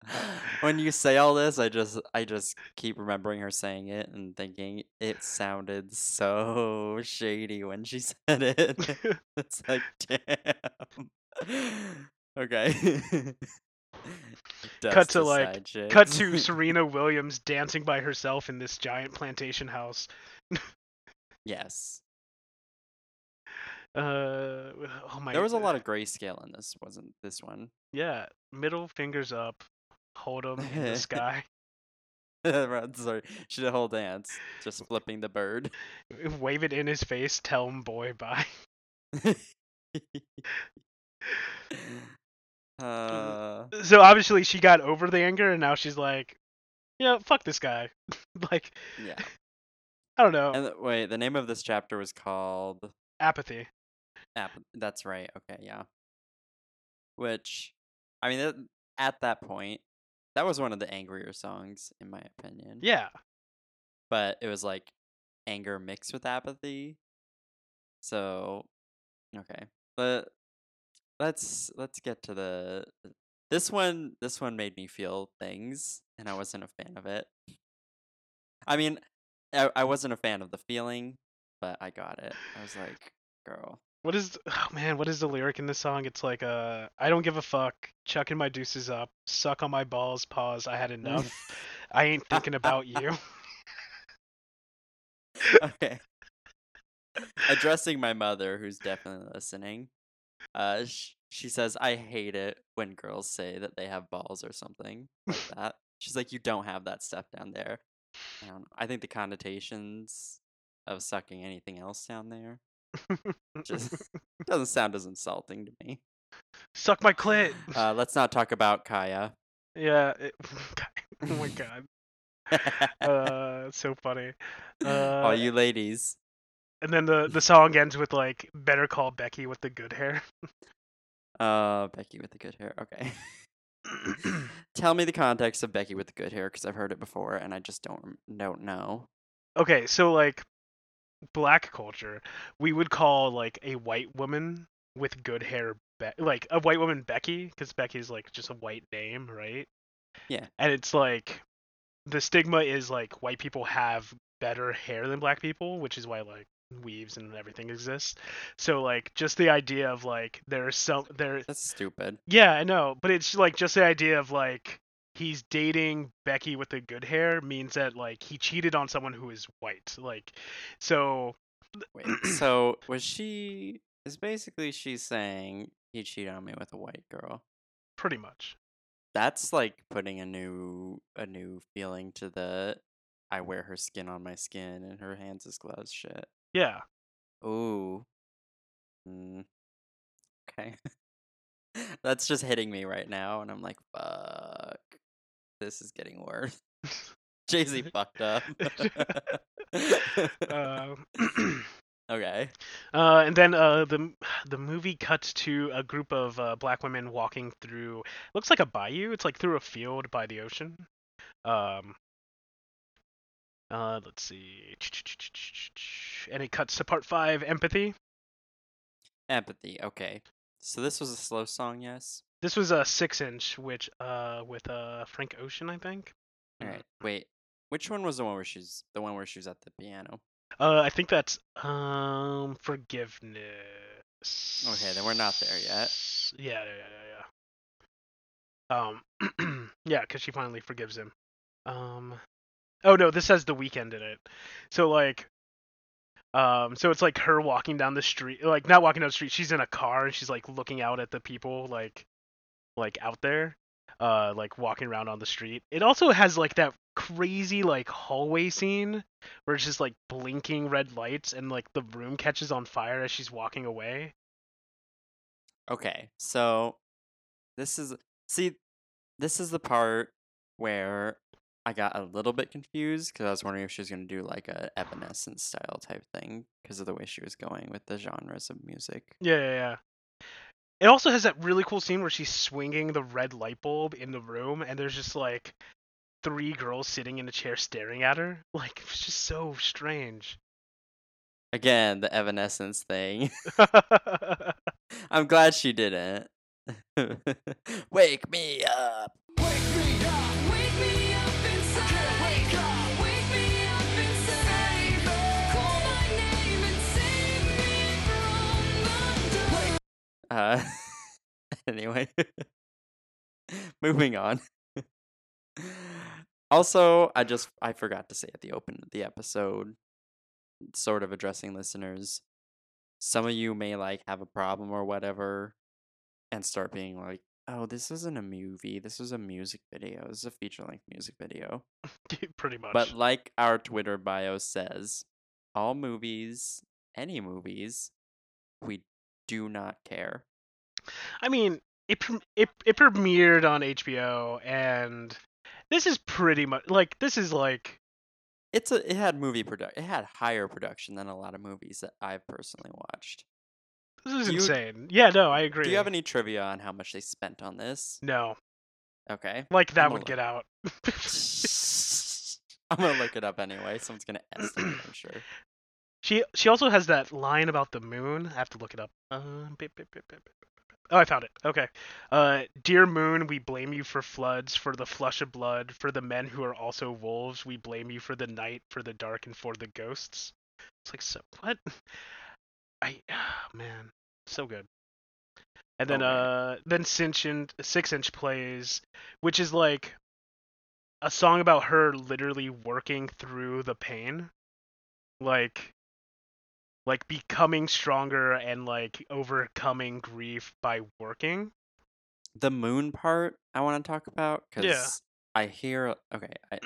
when you say all this, I just I just keep remembering her saying it and thinking it sounded so shady when she said it. it's like damn. Okay. Cut to, like- cut to serena williams dancing by herself in this giant plantation house yes. uh oh my There was a lot of grayscale in this, wasn't this one? yeah middle fingers up hold 'em in the sky Sorry, she did a whole dance, just flipping the bird. wave it in his face tell him boy bye uh, so obviously she got over the anger and now she's like yeah fuck this guy like yeah. i don't know And th- wait, the name of this chapter was called apathy App. That's right. Okay, yeah. Which, I mean, that, at that point, that was one of the angrier songs, in my opinion. yeah But it was like anger mixed with apathy. So, okay, but let's let's get to the this one. This one made me feel things, and I wasn't a fan of it. I mean, I, I wasn't a fan of the feeling, but I got it. I was like, girl. What is oh man, what is the lyric in this song? It's like uh I don't give a fuck, chucking my deuces up, suck on my balls, pause, I had enough. I ain't thinking about you. okay. Addressing my mother, who's definitely listening, uh, sh- she says, I hate it when girls say that they have balls or something like that. She's like, You don't have that stuff down there. I don't know. I think the connotations of sucking anything else down there just doesn't sound as insulting to me. Suck my clit. Uh, let's not talk about Kaya. yeah. It, oh my god. Uh, so funny. Uh, All you ladies. And then the the song ends with like "Better call Becky with the good hair." Uh, Becky with the good hair. Okay. Tell me the context of Becky with the good hair because I've heard it before and I just don't don't know. okay, so like black culture, we would call like a white woman with good hair, Be- like a white woman Becky, because Becky's like just a white name, right? Yeah. And it's like the stigma is like white people have better hair than black people, which is why like weaves and everything exists. So like just the idea of like there's some there That's stupid. yeah, I know, but it's like just the idea of like he's dating Becky with the good hair means that like he cheated on someone who is white. Like so Wait, so was she? Is basically she's saying he cheated on me with a white girl. pretty much. That's like putting a new a new feeling to the I wear her skin on my skin and her hands as gloves shit. Yeah. Ooh. Mm. Okay. That's just hitting me right now, and I'm like, fuck. This is getting worse. Jay Z fucked up. Uh, okay. uh, and then uh, the the movie cuts to a group of uh, black women walking through. Looks like a bayou. It's like through a field by the ocean. Um. Uh, let's see. And it cuts to part five, empathy. Empathy. Okay. So this was a slow song, yes? This was a six inch, which uh with uh Frank Ocean, I think. All right. Wait. Which one was the one where she's the one where she was at the piano? Uh, I think that's um forgiveness. Okay, then we're not there yet. Yeah, yeah, yeah, yeah. Um, yeah, because she finally forgives him. Um, oh no, this has the Weeknd in it. So like, um, so it's like her walking down the street, like not walking down the street. She's in a car and she's like looking out at the people, like, like out there, uh, like walking around on the street. It also has like that crazy like hallway scene where it's just like blinking red lights and like the room catches on fire as she's walking away. Okay. So this is see this is the part where I got a little bit confused because I was wondering if she was going to do like a Evanescence style type thing because of the way she was going with the genres of music. Yeah, yeah, yeah. It also has that really cool scene where she's swinging the red light bulb in the room, and there's just like three girls sitting in a chair staring at her. Like it's just so strange. Again, the Evanescence thing. I'm glad she didn't. Wake me up. Wake me up, wake me up Uh, anyway, moving on. also, I just I forgot to say at the open of the episode, sort of addressing listeners. Some of you may like have a problem or whatever, and start being like, "Oh, this isn't a movie. This is a music video. This is a feature length music video." Pretty much. But like our Twitter bio says, all movies, any movies, we do not care. I mean, it it it premiered on HBO, and this is pretty much like this is like It's a it had movie product. It had higher production than a lot of movies that I've personally watched. this is you- insane. Yeah, no, I agree. Do you have any trivia on how much they spent on this? No, Okay. like that would a get out. I'm gonna look it up anyway. Someone's gonna estimate. I'm sure. She she also has that line about the moon. I have to look it up. Uh, bip, bip, bip. Oh, I found it. Okay. Uh, dear moon, we blame you for floods, for the flush of blood, for the men who are also wolves. We blame you for the night, for the dark, and for the ghosts. It's like so what? I oh, man, so good. And then Okay. uh, then Six Inch plays, which is like a song about her literally working through the pain, like like becoming stronger and like overcoming grief by working. The moon part I want to talk about because Yeah. I hear okay, I,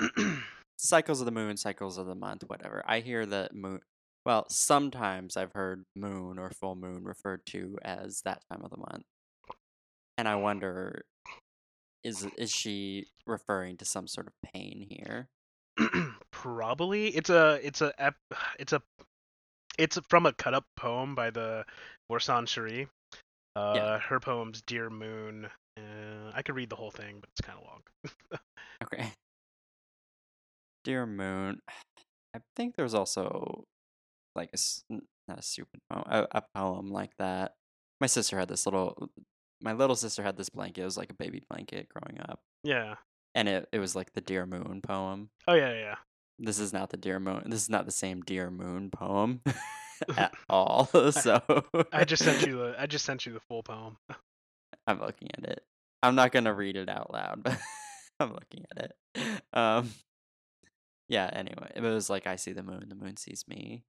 cycles of the moon, cycles of the month, whatever. I hear that moon. Well, sometimes I've heard moon or full moon referred to as that time of the month, and I wonder is is she referring to some sort of pain here? Probably it's a it's a ep- it's a it's from a cut up poem by the Warsan Shire. Uh, her poem's "Dear Moon." Uh, I could read the whole thing, but it's kind of long. Okay. Dear Moon. I think there's also like a, not a stupid poem, a, a poem like that. My sister had this little. My little sister had this blanket. It was like a baby blanket growing up, yeah. and it it was like the Dear Moon poem. Oh yeah, yeah. This is not the Dear Moon. This is not the same Dear Moon poem at all. So I just sent you the I just sent you the full poem. I'm looking at it. I'm not gonna read it out loud, but I'm looking at it. Um, yeah. Anyway, it was like I see the moon, the moon sees me.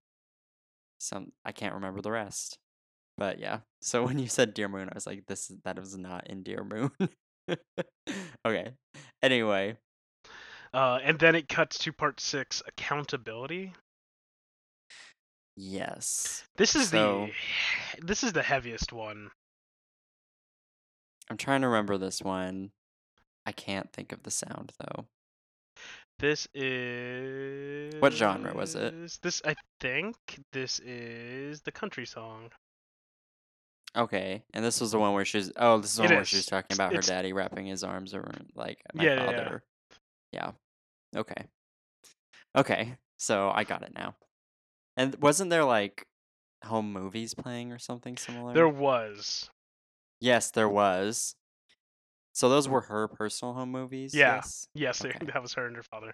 Some I can't remember the rest, but yeah. So when you said Dear Moon, I was like, this is that is not in Dear Moon. okay. Anyway, Uh, and then it cuts to part six, accountability. yes. This is So- the this is the heaviest one. I'm trying to remember this one. I can't think of the sound though. This is What genre was it? This I think this is the country song. Okay, and this was the one where she's oh, this is the It one where is. she's talking about her daddy wrapping his arms around like my yeah. father. Yeah. Okay. Okay. So I got it now. And wasn't there like home movies playing or something similar? There was. Yes, there was. So those were her personal home movies. Yeah. Yes. Yes, Okay. that was her and her father.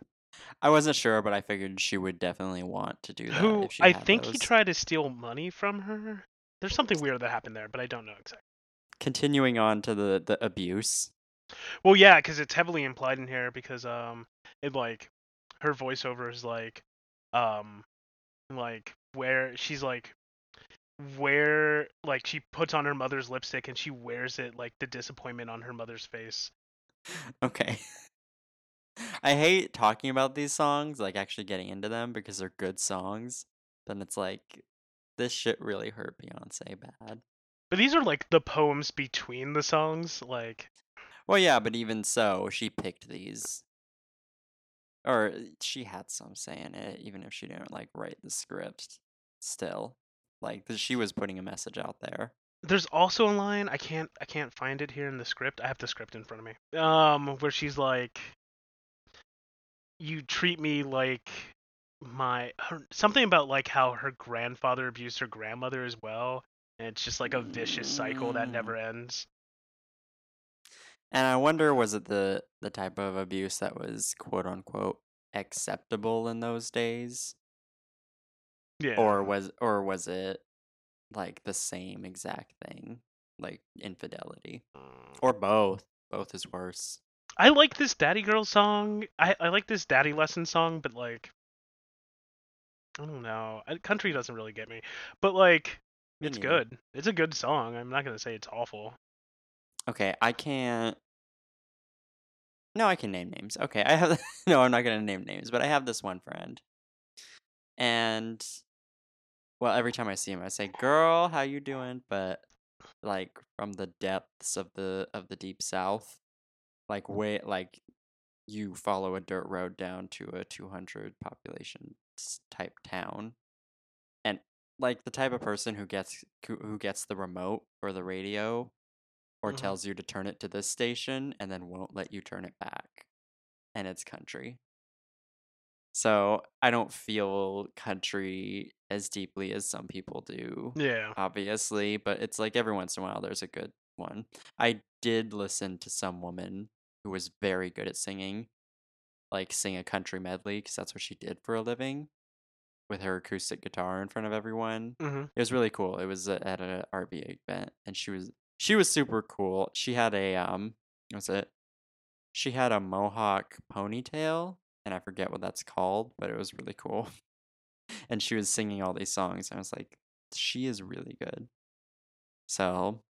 I wasn't sure, but I figured she would definitely want to do that. Who if she I think he tried to steal money from her. There's something weird that happened there, but I don't know exactly. Continuing on to the the abuse. Well, yeah, because it's heavily implied in here because um, it like her voiceover is like, um, like where she's like, where like she puts on her mother's lipstick and she wears it like the disappointment on her mother's face. Okay. I hate talking about these songs, like actually getting into them because they're good songs. Then it's like this shit really hurt Beyonce bad. But these are like the poems between the songs, like Well, yeah, but even so, she picked these. Or uh, she had some say in it, even if she didn't like write the script. Still, like she was putting a message out there. there's also a line I can't I can't find it here in the script. I have the script in front of me. Um, where she's like, "You treat me like my her, something about like how her grandfather abused her grandmother as well, and it's just like a vicious cycle that Mm. never ends." And I wonder, was it the the type of abuse that was quote unquote acceptable in those days? Yeah. or was or was it like the same exact thing like infidelity Mm. or both both is worse I like this Daddy Girl song. I I like this Daddy Lesson song, but like. I don't know. Country doesn't really get me, but like it's good. It's a good song. I'm not gonna say it's awful. Okay i can't no i can name names okay i have no i'm not gonna name names but i have this one friend. And well every time i see him i say girl how you doing? but like from the depths of the of the deep south like way like you follow a dirt road down to a 200 population type town and like the type of person who gets who gets the remote for the radio or Mhm. tells you to turn it to this station and then won't let you turn it back and it's country So I don't feel country as deeply as some people do, Yeah. obviously, but it's like every once in a while there's a good one. I did listen to some woman who was very good at singing, like sing a country medley, because that's what she did for a living with her acoustic guitar in front of everyone. hmm It was really cool. It was at an RB event, and she was she was super cool. She had a um, what's it? She had a mohawk ponytail, and I forget what that's called, but it was really cool. and she was singing all these songs, and I was like, she is really good. So,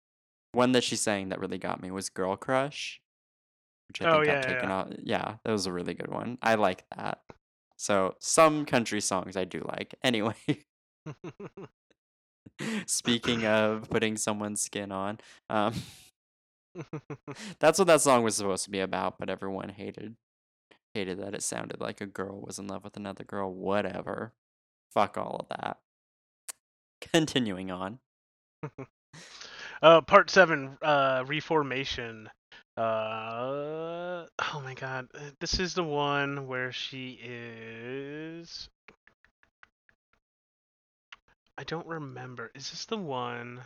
one that she sang that really got me was "Girl Crush," which I Oh, think yeah, got taken yeah. out. Yeah, that was a really good one. I like that. So some country songs I do like. Anyway. Speaking of putting someone's skin on, um, that's what that song was supposed to be about, but everyone hated hated that it sounded like a girl was in love with another girl. Whatever. Fuck all of that. Continuing on. uh, part seven, uh, reformation. Uh, oh my god, uh, this is the one where she is. I don't remember. Is this the one?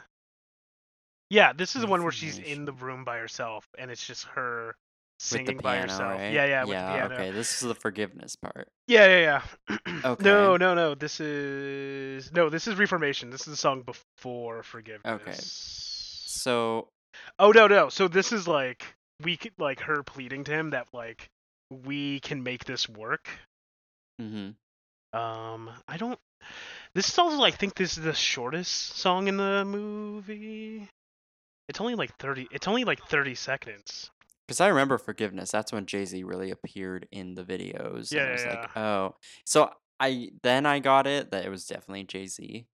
Yeah, this is the one where she's in the room by herself, and it's just her singing by herself. right? Yeah, yeah, with yeah, piano. okay. This is the forgiveness part. Yeah, yeah, yeah. Okay. No, no, no. This is no. This is Reformation. This is the song before Forgiveness. Okay. So, Oh no, no. So this is like we could like her pleading to him that like we can make this work. hmm Um, I don't. This is also I think this is the shortest song in the movie. It's only like thirty. It's only like thirty seconds. Because I remember Forgiveness. That's when Jay Z really appeared in the videos. and I Yeah, was yeah, like, oh. So I then I got it that it was definitely Jay Z.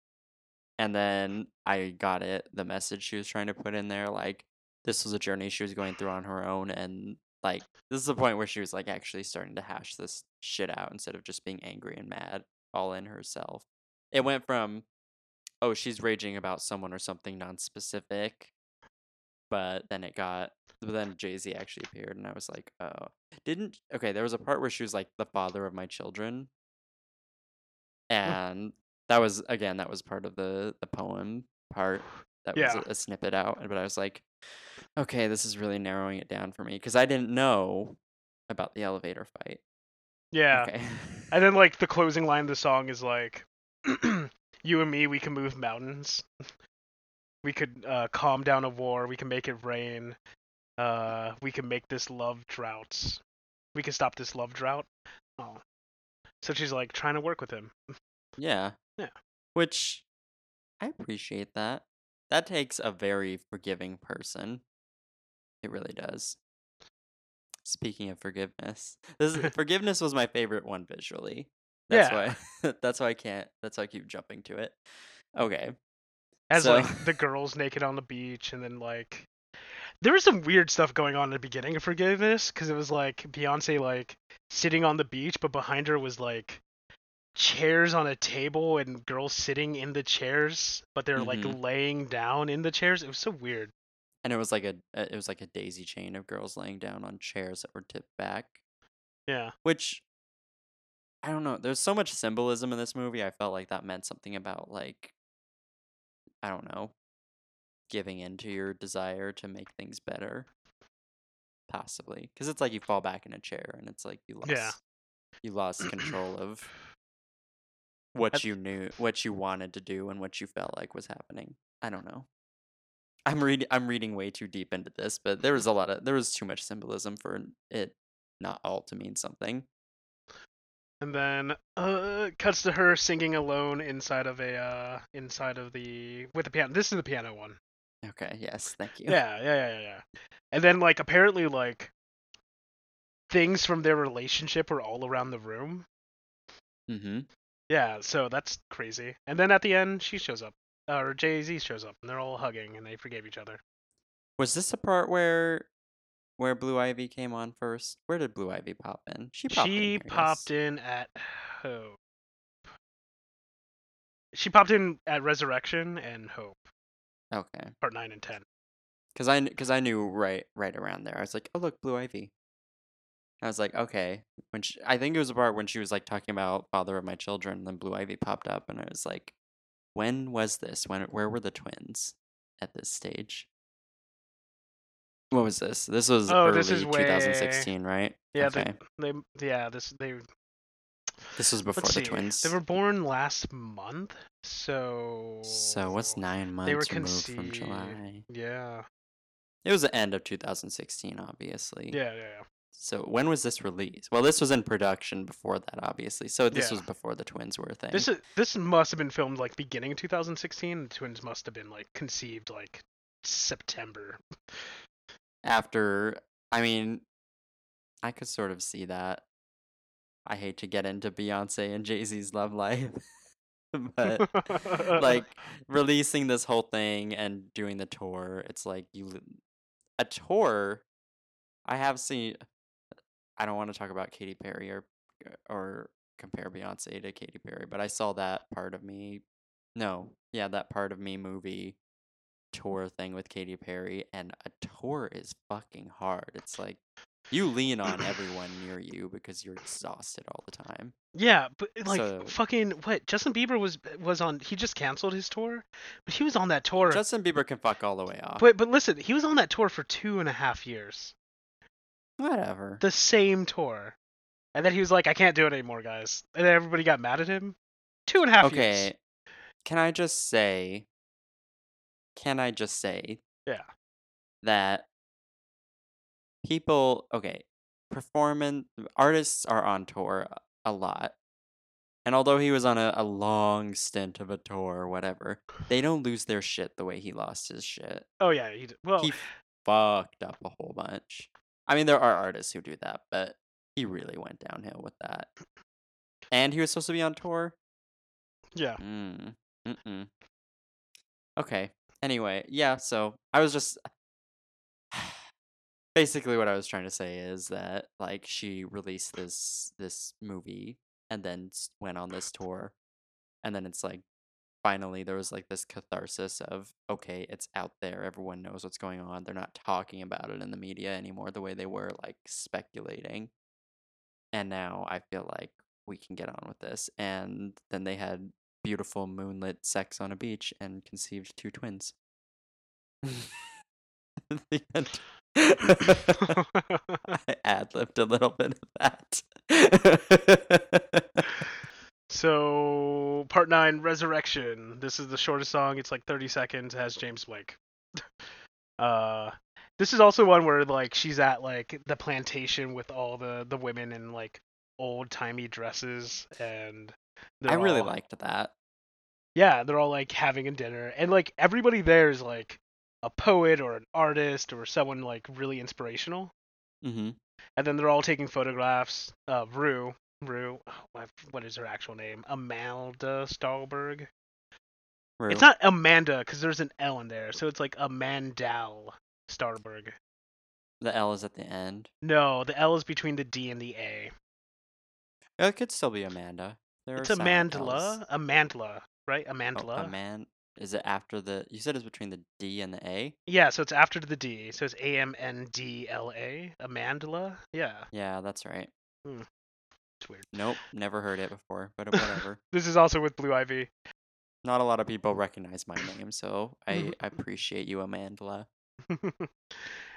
And then I got it, the message she was trying to put in there, like this was a journey she was going through on her own and like this is the point where she was like actually starting to hash this shit out instead of just being angry and mad all in herself. It went from oh, she's raging about someone or something non-specific, but then it got but then Jay Z actually appeared, and I was like, oh, didn't okay? There was a part where she was like the father of my children, and that was again that was part of the the poem part. That was a, a snippet out, but I was like, okay, this is really narrowing it down for me because I didn't know about the elevator fight. Yeah. Okay. And then like the closing line of the song is like, "You and me, we can move mountains. We could uh, calm down a war. We can make it rain. Uh, we can make this love droughts. We can stop this love drought." Oh, so she's like trying to work with him. Yeah. Yeah. Which I appreciate that. That takes a very forgiving person. It really does. Speaking of forgiveness, this is, forgiveness was my favorite one visually. That's Yeah. why that's why I can't that's why I keep jumping to it. Okay. As So- like the girls naked on the beach, and then like there was some weird stuff going on in the beginning of Forgiveness because it was like Beyonce like sitting on the beach, but behind her was like chairs on a table and girls sitting in the chairs, but they're like Mhm. laying down in the chairs. It was so weird. And it was like a uh, it was like a daisy chain of girls laying down on chairs that were tipped back. Yeah. which I don't know. There's so much symbolism in this movie. I felt like that meant something about like I don't know, giving in to your desire to make things better. Possibly, because it's like you fall back in a chair and it's like you lost Yeah. you lost control of what That's- you knew, what you wanted to do, and what you felt like was happening. I don't know. I'm reading. I'm reading way too deep into this, but there was a lot of there was too much symbolism for it not all to mean something. And then uh cuts to her singing alone inside of a uh inside of the with the piano. This is the piano one. Okay. Yes. Thank you. Yeah, yeah, yeah, yeah, yeah. And then like apparently like things from their relationship were all around the room. Mm-hmm. Yeah, so that's crazy. And then at the end she shows up. Uh, or Jay Z shows up and they're all hugging and they forgave each other. Was this the part where where Blue Ivy came on first? Where did Blue Ivy pop in? She popped in. she popped in at Hope. She popped in at Resurrection and Hope, Okay. part nine and ten. Cause I because I knew right right around there. I was like, oh look, Blue Ivy. I was like, okay. When she, I think it was a part when she was like talking about father of my children, and then Blue Ivy popped up, and I was like, when was this? When where were the twins at this stage? What was this? This was Oh, early this is way- 2016, right? Yeah, okay. they, they yeah this they this was before let's the see. twins. They were born last month, so So what's nine months They were removed from. July? Yeah, It was the end of 2016, obviously. yeah, yeah. yeah. So when was this released? Well, this was in production before that, obviously. So this Yeah. was before the twins were a thing. This is this must have been filmed like beginning of 2016. The twins must have been like conceived like September. After, I mean, I could sort of see that. I hate to get into Beyonce and Jay Z's love life, but like releasing this whole thing and doing the tour, it's like you a tour. I have seen. I don't want to talk about Katy Perry or uh, or compare Beyonce to Katy Perry, but I saw that part of me. No, yeah, that part of me movie tour thing with Katy Perry, and a tour is fucking hard. It's like you lean on everyone near you because you're exhausted all the time. yeah, but eh, like So- fucking what? Justin Bieber was eh, was on. He just canceled his tour, but he was on that tour. Justin Bieber can fuck all the way off. But but listen, he was on that tour for two and a half years. Whatever. The same tour, and then he was like, "I can't do it anymore, guys," and then everybody got mad at him. Two and a half okay years. can i just say can i just say Yeah. that people okay performance artists are on tour a- lot and although he was on a, a long stint of a tour or whatever they don't lose their shit the way he lost his shit Oh yeah, he did. well. he fucked up a whole bunch i mean there are artists who do that but he really went downhill with that and he was supposed to be on tour yeah. Mm. Mm-mm. Okay. Anyway, yeah, so I was just basically what I was trying to say is that like she released this this movie and then went on this tour and then it's like finally there was like this catharsis of okay, it's out there, everyone knows what's going on. They're not talking about it in the media anymore the way they were like speculating. And now I feel like we can get on with this. And then they had beautiful moonlit sex on a beach and conceived two twins. the end. I ad libbed a little bit of that. So part nine, resurrection. This is the shortest song. It's like 30 seconds. Has James Blake. uh, this is also one where like she's at like the plantation with all the the women in like old timey dresses, and I really all- liked that. Yeah, they're all like having a dinner, and like everybody there is like a poet or an artist or someone like really inspirational. Mm-hmm. and then they're all taking photographs of Rue. Rue, oh, what- is her actual name? Amalda Stahlberg. It's not Amanda because there's an L in there, so it's like Amandal Starberg. the L is at the end. No, the L is between the D and the A. It could still be Amanda. There it's are silent Ls. Amandla, Amandla, right? Oh, Amandla. a man. Is it after the? You said it's between the D and the A. yeah, so it's after the D, so it's A M N D L A. Amandla. Yeah, Yeah, that's right. Hmm. It's weird. Nope, never heard it before, but whatever. This is also with Blue Ivy. Not a lot of people recognize my name, so I. I appreciate you, Amanda.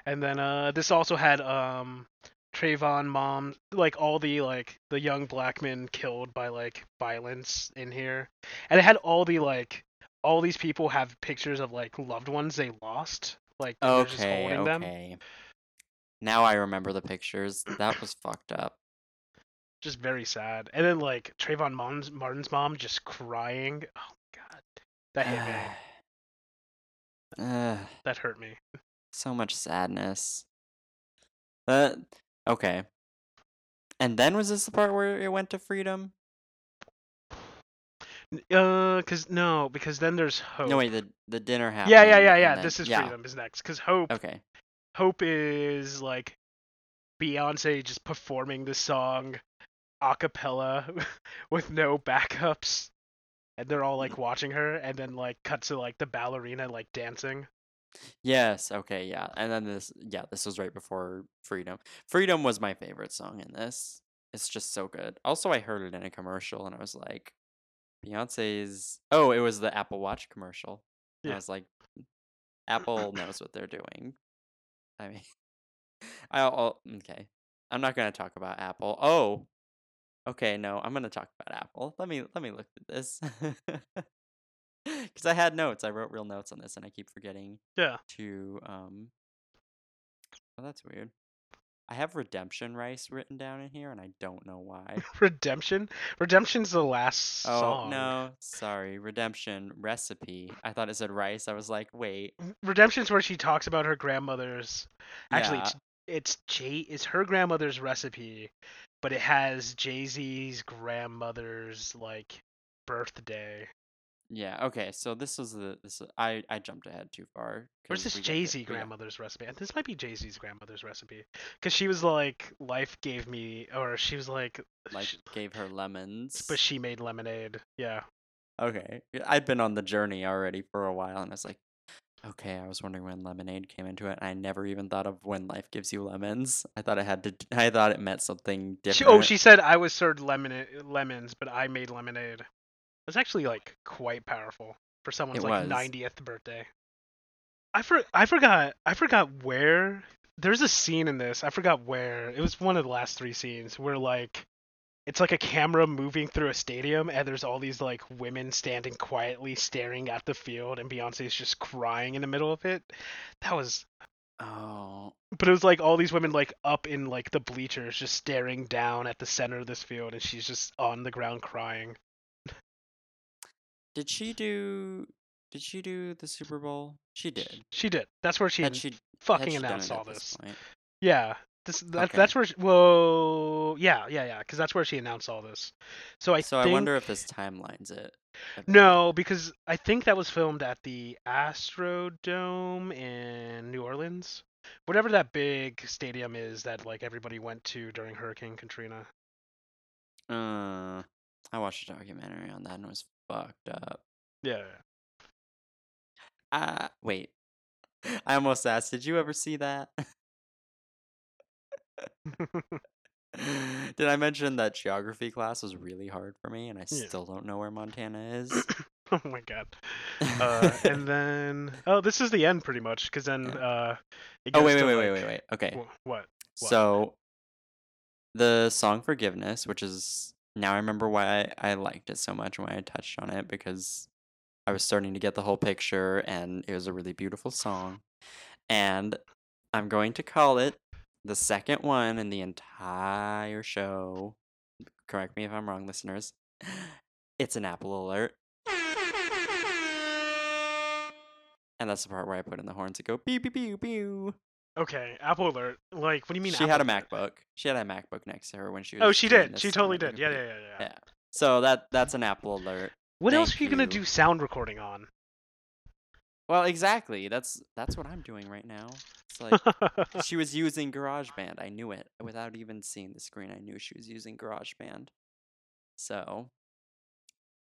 and then uh this also had um Trayvon mom like all the like the young black men killed by like violence in here. And it had all the like all these people have pictures of like loved ones they lost. Like they're just Okay, them. okay. Now I remember the pictures. That was fucked up. Just very sad. And then like Trayvon Martin's, Martin's mom just crying. Oh my god. That hit me. Ugh, That hurt me. so much sadness. That okay. And then was this the part where it went to freedom? Uh, cause no, because then there's hope. No, wait. The the dinner happened. yeah, yeah, yeah, yeah. then- This is yeah. freedom is next. Cause hope Okay. Hope is like Beyonce just performing the song a cappella with no backups. And they're all Mm. like watching her and then like cuts to like the ballerina like dancing. Yes, okay, yeah. And then this yeah, this was right before Freedom. Freedom was my favorite song in this. It's just so good. Also, I heard it in a commercial and I was like, Beyonce's Oh, it was the Apple Watch commercial. Yeah. I was like, Apple knows what they're doing. I mean, I'll, I'll okay. I'm not gonna talk about Apple. Oh, okay. No, I'm gonna talk about Apple. Let me let me look at this because I had notes. I wrote real notes on this, and I keep forgetting Yeah. to um. Oh, that's weird. I have redemption rice written down in here, and I don't know why. Redemption. Redemption's the last Oh song. no, sorry. Redemption recipe. I thought it said rice. I was like, wait. Redemption's where she talks about her grandmother's. Actually, Yeah. it's it's Jay. It's her grandmother's recipe, but it has Jay Z's grandmother's like birthday. Yeah. Okay. So this was the this. I I jumped ahead too far. Where's this Jay Z grandmother's recipe? And This might be Jay Z's grandmother's recipe, because she was like, "Life gave me," or she was like, Like sh- gave her lemons. but she made lemonade. Yeah. Okay. I'd been on the journey already for a while, and I was like, okay. I was wondering when lemonade came into it, I never even thought of when life gives you lemons. I thought it had to. I thought it meant something She, oh, different. oh, she said I was served lemon lemons, but I made lemonade. That's actually like quite powerful for someone's It like. 90th birthday. I for I forgot I forgot where there's a scene in this. I forgot where. It was one of the last three scenes where like it's like a camera moving through a stadium and there's all these like women standing quietly staring at the field and Beyonce's just crying in the middle of it. That was Oh, but it was like all these women like up in like the bleachers just staring down at the center of this field and she's just on the ground crying did she do? Did she do the Super Bowl? She did. she did that's where she, Had she had fucking she announced all this this yeah this that, Okay. that's where she, well yeah yeah yeah because that's where she announced all this so i so think I wonder if this timelines it. no because i think that was filmed at the astrodome in new orleans whatever that big stadium is that like everybody went to during hurricane katrina Uh, I watched a documentary on that and it was fucked up. yeah Uh, wait. I almost asked, did you ever see that? Did I mention that geography class was really hard for me and I Yeah. still don't know where Montana is? oh my god uh, and then oh this is the end pretty much because then Yeah. uh it oh, wait, wait, wait, like- wait, wait, wait. Okay. wh- what What? So, the song Forgiveness, which is now I remember why I, I liked it so much and why I touched on it because I was starting to get the whole picture and it was a really beautiful song. And I'm going to call it the second one in the entire show. Correct me if I'm wrong, listeners. It's an Apple alert. And that's the part where I put in the horns to go pew pew pew pew. okay apple alert like what do you mean she had a Apple Alert? MacBook. She had a MacBook next to her when she oh, was. oh she did she totally did yeah yeah yeah yeah, Yeah. So that that's an Apple alert. what else are you gonna do sound recording on Well, exactly. That's that's what I'm doing right now. It's like she was using GarageBand. I knew it without even seeing the screen. I knew she was using GarageBand. So,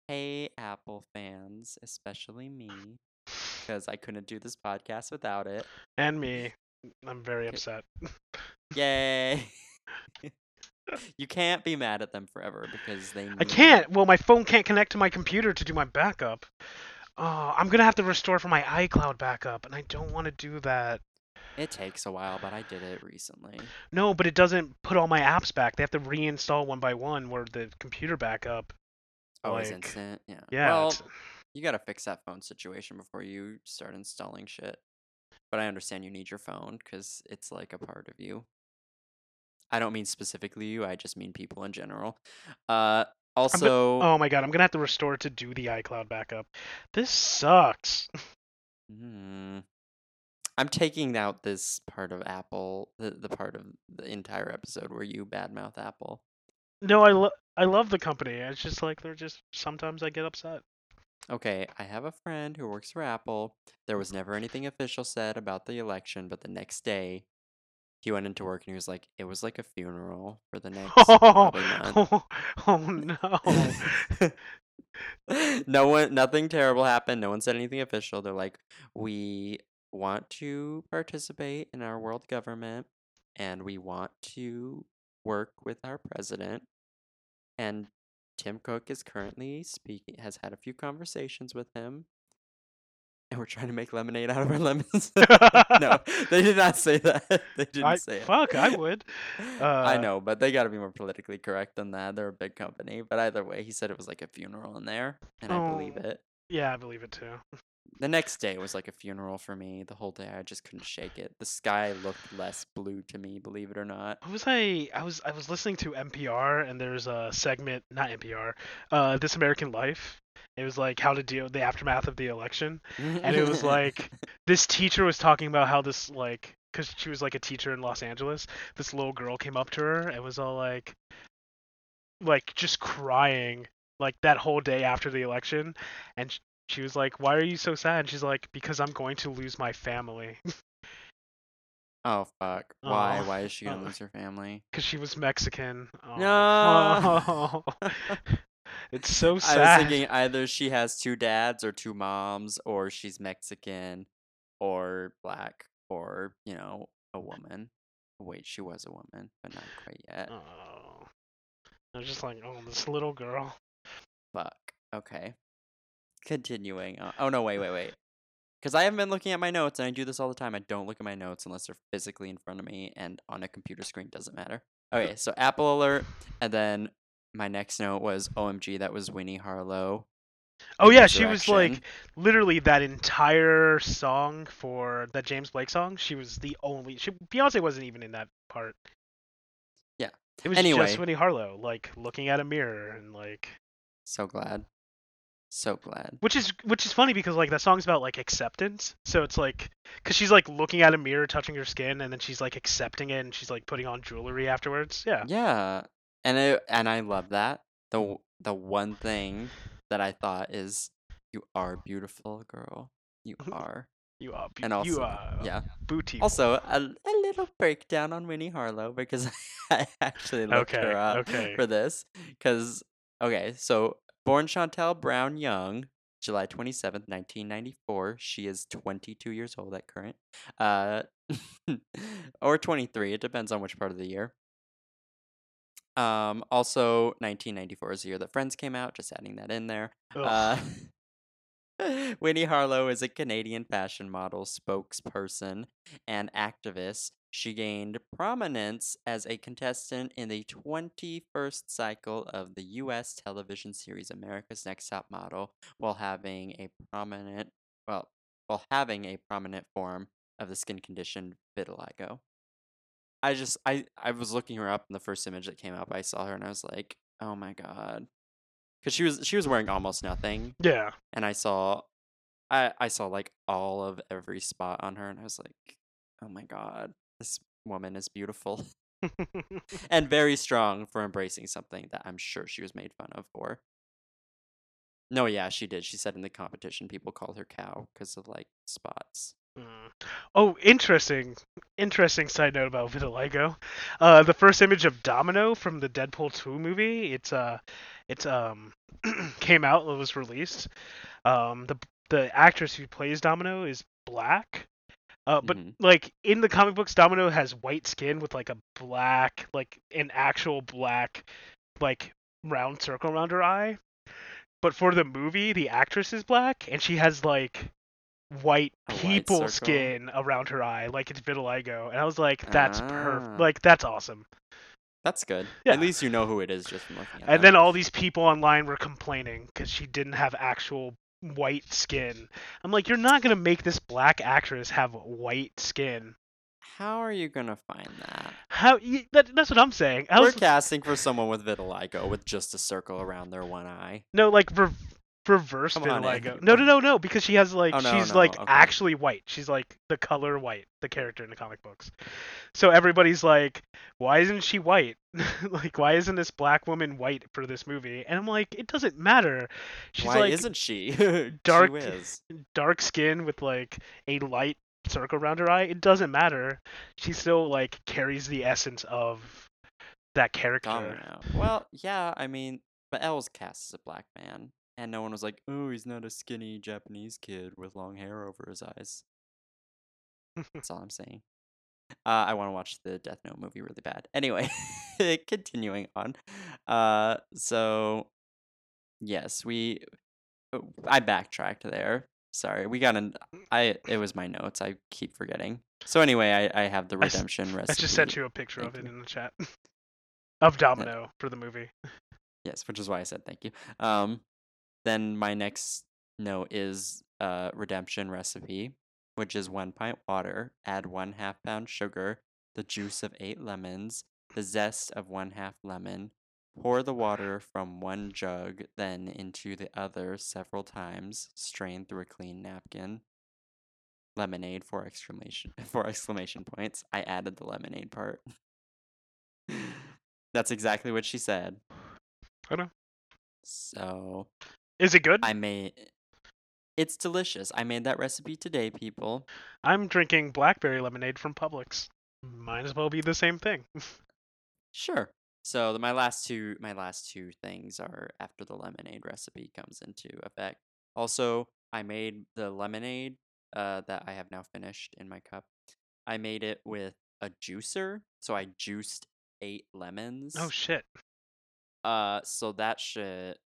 hey Apple fans, especially me, because I couldn't do this podcast without it. and me i'm very upset Yay! you can't be mad at them forever because they. i can't well my phone can't connect to my computer to do my backup oh i'm gonna have to restore from my icloud backup and i don't want to do that It takes a while, but I did it recently. No, but it doesn't put all my apps back. They have to reinstall one by one. Where the computer backup. Always like, instant. Yeah. Yeah. Well, you gotta fix that phone situation before you start installing shit. But I understand you need your phone because it's like a part of you. I don't mean specifically you. I just mean people in general. Uh, also, oh my god, I'm gonna have to restore it to do the iCloud backup. This sucks. hmm, I'm taking out this part of Apple, the the part of the entire episode where you badmouth Apple. No, I lo- I love the company. It's just like they're just sometimes I get upset. Okay, I have a friend who works for Apple. There was never anything official said about the election, but the next day he went into work and he was like, it was like a funeral for the next month. Oh, oh no. no one nothing terrible happened. No one said anything official. They're like, we want to participate in our world government and we want to work with our president. And Tim Cook is currently speaking, has had a few conversations with him. And we're trying to make lemonade out of our lemons. no, they did not say that. They didn't I, say it. fuck, I would. I Uh, know, but they got to be more politically correct than that. They're a big company. But either way, he said it was like a funeral in there, and I believe Oh. it. Yeah, I believe it too. The next day was like a funeral for me. The whole day, I just couldn't shake it. The sky looked less blue to me, believe it or not. What was I? I was I was listening to NPR and there's a segment, not NPR, uh, This American Life. It was like how to deal with the aftermath of the election. And it was like this teacher was talking about how this like because she was like a teacher in Los Angeles. This little girl came up to her and was all like, like just crying like that whole day after the election, and she was like, "Why are you so sad?" And she's like, "Because I'm going to lose my family." oh fuck! Why? Oh, Why is she gonna uh, lose her family? Because she was Mexican. Oh. No. Oh. it's so sad. I was thinking either she has two dads or two moms, or she's Mexican, or black, or you know, a woman. Wait, she was a woman, but not quite yet. Oh. I was just like, oh, this little girl. Fuck. Okay. Continuing. On. Oh no! Wait, wait, wait. Because I haven't been looking at my notes, and I do this all the time. I don't look at my notes unless they're physically in front of me, and on a computer screen doesn't matter. Okay, so Apple Alert, and then my next note was OMG. That was Winnie Harlow. Oh yeah, she was like literally that entire song for that James Blake song. She was the only. She, Beyonce wasn't even in that part. Yeah. It was Anyway. just Winnie Harlow, like looking at a mirror and like, So glad. So glad. which is which is funny because like that song's about like acceptance. So it's like, cause she's like looking at a mirror, touching her skin, and then she's like accepting it, and she's like putting on jewelry afterwards. Yeah. Yeah, and it, and I love that. The the one thing that I thought is you are beautiful, girl. You are. You are. Be- And also, you are. yeah. Booty. Also, a, a little breakdown on Winnie Harlow because I actually looked Okay, her up okay. for this. Because, okay, so born Chantelle Brown Young, July 27th, 1994. She is 22 years old at current. Uh, or 23. It depends on which part of the year. Um, also, 1994 is the year that Friends came out. Just adding that in there. Uh, Winnie Harlow is a Canadian fashion model, spokesperson, and activist. She gained prominence as a contestant in the 21st cycle of the U.S. television series America's Next Top Model, while having a prominent, well, while having a prominent form of the skin condition vitiligo. I just, I, I was looking her up, and the first image that came up, I saw her, and I was like, oh my god, because she was, she was wearing almost nothing, yeah. and I saw I I saw like all of every spot on her and I was like, "Oh my god, this woman is beautiful and very strong for embracing something that I'm sure she was made fun of for." No, yeah, she did. She said in the competition people called her cow because of like spots. Mm. Oh, interesting. Interesting side note about vitiligo. Uh, the first image of Domino from the Deadpool 2 movie, it's uh, it's um, came out. It was released. Um, the the actress who plays Domino is black. Uh, but Mhm. like in the comic books, Domino has white skin with like a black, like an actual black, like round circle around her eye. But for the movie, the actress is black, and she has like white white people circle? skin around her eye, like it's vitiligo. And I was like, that's Ah. perfect. Like that's awesome. That's good. Yeah. At least you know who it is just from looking at And them. then all these people online were complaining because she didn't have actual white skin. I'm like, you're not gonna make this black actress have white skin. How are you gonna find that? How? That, that's what I'm saying. I We're was, casting for someone with vitiligo with just a circle around their one eye. no, like re- reverse Come on, vitiligo. Andy. No, no, no, no, because she has like Oh, no, she's no, like okay. actually white. She's like the color white, the character in the comic books. So everybody's like, why isn't she white? like, why isn't this black woman white for this movie? And I'm like, it doesn't matter. She's Why like isn't she? dark- She is. dark skin with like a light circle around her eye. It doesn't matter. She still like carries the essence of that character. Domino. Well, yeah, I mean, but was cast as a black man, and no one was like, "Oh, he's not a skinny Japanese kid with long hair over his eyes." That's all I'm saying. Uh, I want to watch the Death Note movie really bad. Anyway, continuing on. Uh, so yes, we. uh, I backtracked there. Sorry, we got an. I it was my notes. I keep forgetting. So anyway, I I have the redemption I recipe. just sent you a picture Thank of it you. in the chat of Domino for the movie. Yes, which is why I said thank you. Um, then my next note is uh redemption recipe, which is one pint water, add one half pound sugar, the juice of eight lemons, the zest of one half lemon. Pour the water from one jug, then into the other several times. Strain through a clean napkin. Lemonade for exclamation for exclamation points. I added the lemonade part. That's exactly what she said. I know. So Is it good? I made it's delicious. I made that recipe today, people. I'm drinking blackberry lemonade from Publix. Might as well be the same thing. Sure. So the, my last two my last two things are after the lemonade recipe comes into effect. Also, I made the lemonade uh, that I have now finished in my cup. I made it with a juicer, so I juiced eight lemons. oh shit. Uh, so that shit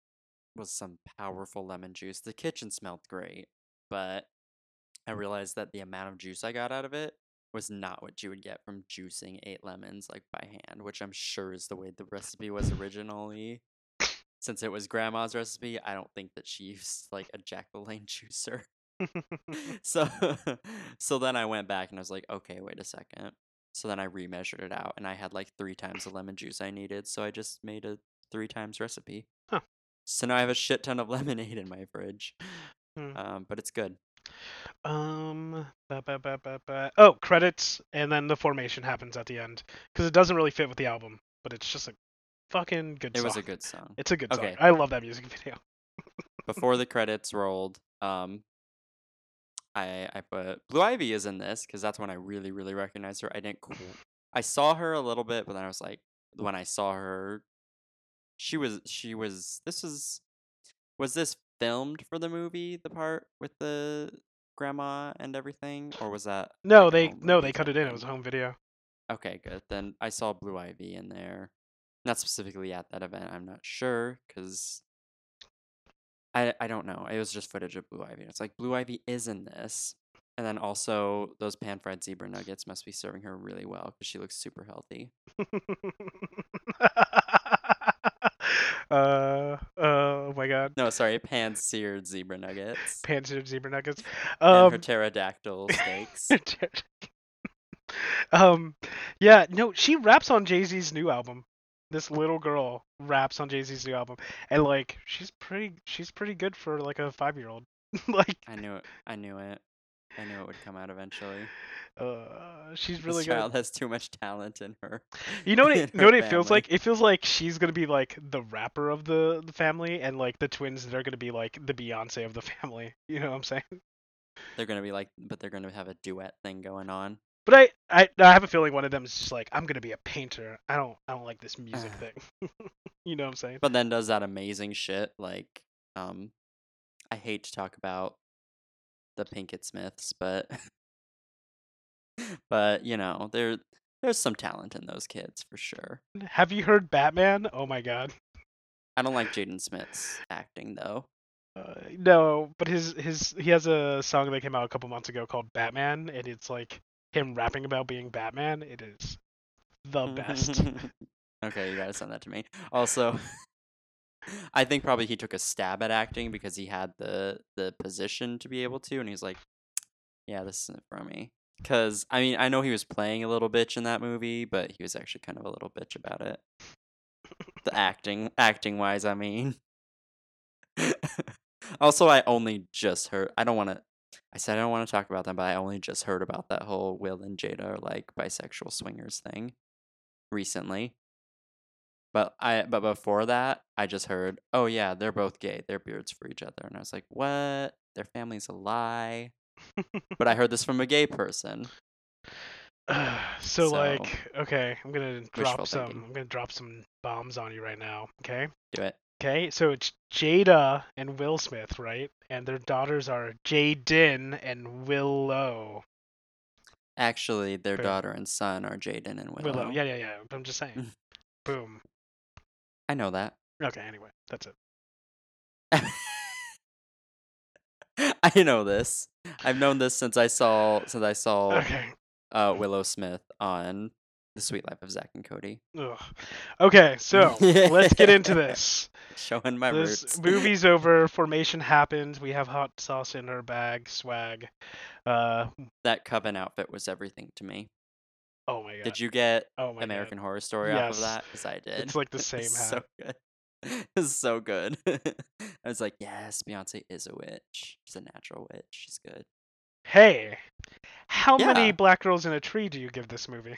was some powerful lemon juice. The kitchen smelled great, but I mm. realized that the amount of juice I got out of it was not what you would get from juicing eight lemons like by hand, which I'm sure is the way the recipe was originally. Since it was grandma's recipe, I don't think that she used like a Jack LaLanne juicer. so so then I went back and I was like, okay, wait a second. So then I remeasured it out and I had like three times the lemon juice I needed. So I just made a three times recipe. Huh. So now I have a shit ton of lemonade in my fridge. Hmm. Um, but it's good. Um. ba- ba- ba- ba- ba- Oh, credits, and then the formation happens at the end because it doesn't really fit with the album, but it's just a fucking good song. It song. was a good song. It's a good Okay. song. I love that music video. Before the credits rolled, um, I I put Blue Ivy is in this because that's when I really really recognized her. I didn't. I saw her a little bit, but then I was like, when I saw her, she was she was. This was was this filmed for the movie? The part with the grandma and everything, or was that? No, like, they no they cut it in. It was a home video. Okay, good. Then I saw Blue Ivy in there. Not specifically at that event. I'm not sure because I I don't know. It was just footage of Blue Ivy. It's like Blue Ivy is in this, and then also those pan fried zebra nuggets must be serving her really well because she looks super healthy. uh, oh my god. No, sorry, pan seared zebra nuggets Pan-seared zebra nuggets. and Um, her pterodactyl steaks. um, yeah, no, she raps on Jay Z's new album. This little girl raps on Jay Z's new album, and like she's pretty, she's pretty good for like a five year old. like, I knew it. I knew it. I knew it would come out eventually. uh, she's This really child good. has too much talent in her. You know what? It, you know what it feels like? It feels like she's gonna be like the rapper of the the family, and like the twins, they're gonna be like the Beyonce of the family. You know what I'm saying? They're gonna be like, but they're gonna have a duet thing going on. But I, I, I have a feeling one of them is just like, I'm gonna be a painter. I don't, I don't like this music thing. you know what I'm saying? But then does that amazing shit like, um, I hate to talk about the Pinkett Smiths, but, but you know, there, there's some talent in those kids for sure. Have you heard Batman? Oh my god. I don't like Jaden Smith's acting though. Uh, no, but his his he has a song that came out a couple months ago called Batman, and it's like him rapping about being Batman. It is the best. okay, you gotta send that to me. Also, I think probably he took a stab at acting because he had the the position to be able to, and he's like, "Yeah, this isn't for me." Because I mean, I know he was playing a little bitch in that movie, but he was actually kind of a little bitch about it. The acting, acting wise, I mean. also, I only just heard. I don't want to. I said I don't want to talk about them, but I only just heard about that whole Will and Jada are like bisexual swingers thing recently. But I but before that, I just heard, oh yeah, they're both gay. They're beards for each other, and I was like, what? Their family's a lie. but I heard this from a gay person. so, So, like, okay, I'm gonna drop some. thinking. I'm gonna drop some bombs on you right now. Okay. Do it. Okay, so it's Jada and Will Smith, right? And their daughters are Jaden and Willow. Actually, their Boom. daughter and son are Jaden and Willow. Willow. Yeah, yeah, yeah. I'm just saying. Boom. I know that. Okay. Anyway, that's it. I know this. I've known this since I saw since I saw Okay. uh, Willow Smith on The Suite Life of Zack and Cody. Ugh. Okay. So let's get into this. Showing my this roots. movie's over. Formation happened. We have hot sauce in our bag. Swag. Uh. that coven outfit was everything to me. Oh my god. Did you get Oh my American god. Horror Story off of that? Because I did. It's like the same It's hat. So good. It's so good. I was like, yes, Beyonce is a witch. She's a natural witch. She's good. Hey, how many black girls in a tree do you give this movie?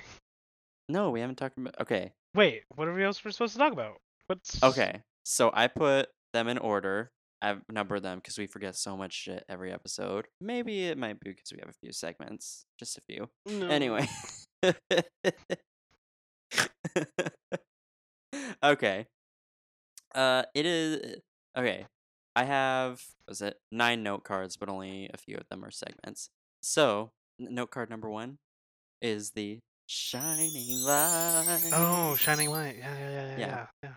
No, we haven't talked about. Okay, Wait, what are we else we're supposed to talk about? What's okay. So I put them in order. I've numbered them because we forget so much shit every episode. Maybe it might be because we have a few segments, just a few. No. Anyway. okay. Uh it is okay. I have was it nine note cards, but only a few of them are segments. So n- note card number one is the shining light. Oh, shining light. Yeah, yeah, yeah, yeah. Yeah. yeah.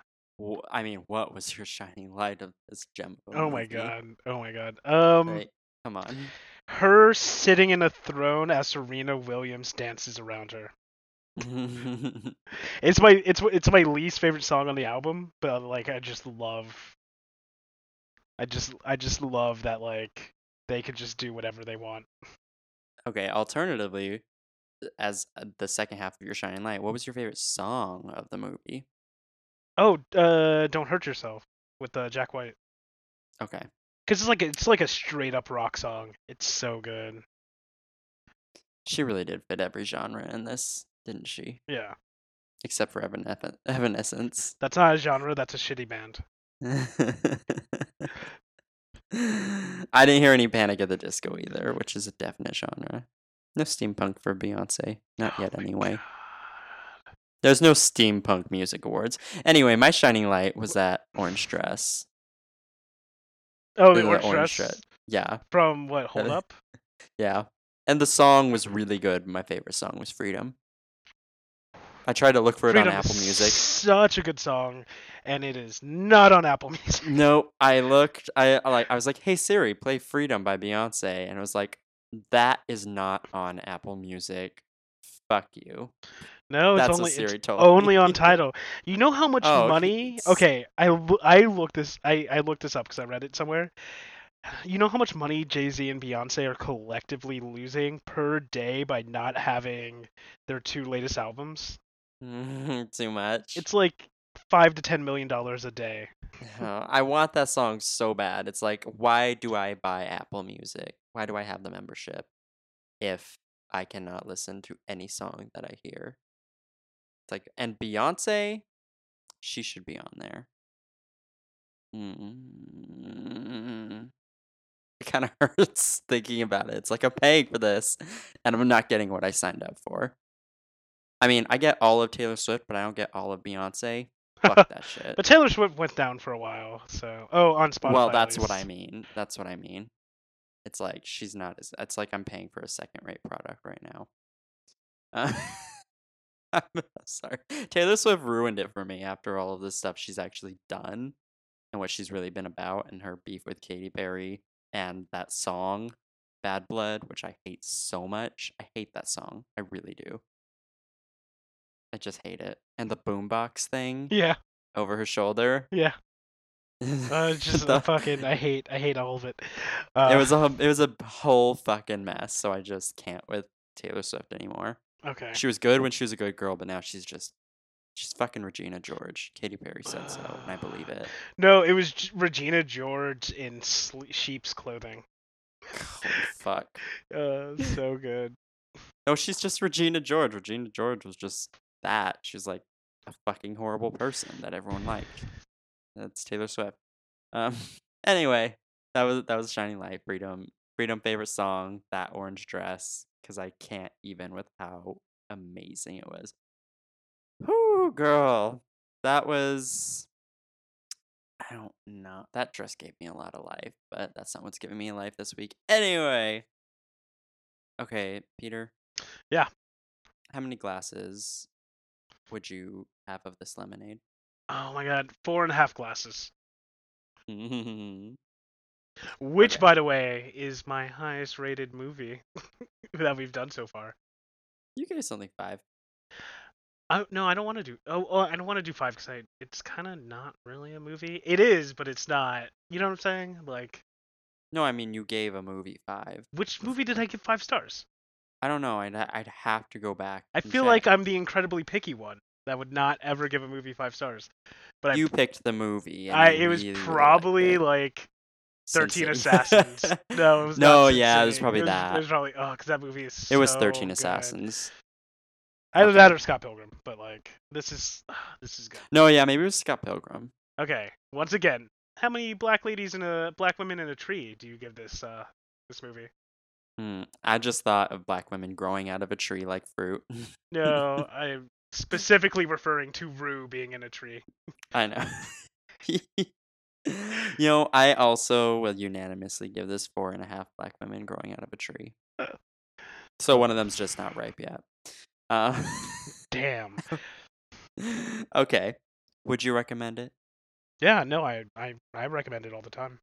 I mean, what was your shining light of this gem? Oh my god. Oh my god. Um, Like, come on. Her sitting in a throne as Serena Williams dances around her. It's my it's it's my least favorite song on the album, but like I just love. I just I just love that like they could just do whatever they want. Okay, alternatively, as uh, the second half of your shining light, what was your favorite song of the movie? Oh, uh, don't hurt yourself with uh, Jack White. Okay. Cause it's like a, it's like a straight up rock song. It's so good. She really did fit every genre in this, didn't she? Yeah, Except for Evanescence. Evanescence. that's not a genre. That's a shitty band. I didn't hear any Panic at the Disco either, which is a definite genre. No steampunk for Beyonce. Not Oh yet, anyway. God. There's no steampunk music awards. Anyway, my shining light was that orange dress. Oh, the The orange, orange dress dress. Yeah, from what? Hold up. yeah. And the song was really good. My favorite song was Freedom. I tried to look for it Freedom on Apple Music. Such a good song, and it is not on Apple Music. No, I looked. I I like. I was like, "Hey Siri, play Freedom by Beyonce," and it was like, "That is not on Apple Music. Fuck you." No, it's That's only what Siri it's told only on title. You know how much Oh, money? Okay, I I looked this I I looked this up because I read it somewhere. You know how much money Jay Z and Beyonce are collectively losing per day by not having their two latest albums? Too much. It's like five to ten million dollars a day. Uh, I want that song so bad. It's like, why do I buy Apple Music? Why do I have the membership if I cannot listen to any song that I hear? It's like, and Beyonce, she should be on there. Mm. It kind of hurts thinking about it. It's like I'm paying for this, and I'm not getting what I signed up for. I mean, I get all of Taylor Swift, but I don't get all of Beyonce. Fuck that shit. But Taylor Swift went down for a while, so oh on Spotify. well, at that's what I mean. That's what I mean. It's like she's not as. It's like I'm paying for a second-rate product right now. Uh, I'm sorry, Taylor Swift ruined it for me after all of this stuff she's actually done and what she's really been about, and her beef with Katy Perry and that song "Bad Blood," which I hate so much. I hate that song. I really do. I just hate it. And the boombox thing Yeah, over her shoulder. yeah. Uh, just The- fucking. I hate. I hate all of it. Uh, it was a it was a whole fucking mess. So I just can't with Taylor Swift anymore. Okay. She was good when she was a good girl, but now she's just she's fucking Regina George. Katy Perry said so, and I believe it. No, it was Regina George in sle- sheep's clothing. Holy fuck. Uh, so good. No, she's just Regina George. Regina George was just that. She's like a fucking horrible person that everyone liked. That's Taylor Swift. Um. Anyway, that was that was a Shining Light. Freedom. Freedom. Favorite song. That orange dress. Because I can't even with how amazing it was. Whoo, girl. That was. I don't know. That dress gave me a lot of life, but that's not what's giving me life this week. Anyway. Okay, Peter. Yeah. How many glasses would you have of this lemonade? Oh my god, four and a half glasses. Which, Okay. by the way, is my highest rated movie that we've done so far. You gave something five. I, no, I don't want to do. Oh, oh, I don't want to do five because I. It's kind of not really a movie. It is, but it's not. You know what I'm saying? Like, No, I mean you gave a movie five. which movie did I give five stars? I don't know. I'd I'd have to go back. I feel check. like I'm the incredibly picky one that would not ever give a movie five stars. But I, you picked the movie. I, it was really probably like Thirteen Assassins. no, it was No, not yeah, it was probably it was, that. It was probably oh, because that movie is. it was so Thirteen good. Assassins. Either Okay. that or Scott Pilgrim, but like this is this is good. No, yeah, maybe it was Scott Pilgrim. Okay, once again, how many black ladies in a black women in a tree do you give this uh this movie? Hmm. I just thought of black women growing out of a tree like fruit. No, I'm specifically referring to Rue being in a tree. I know. you know, I also will unanimously give this four and a half black women growing out of a tree. So one of them's just not ripe yet. Uh, Damn. okay. Would you recommend it? Yeah, no, I I I recommend it all the time.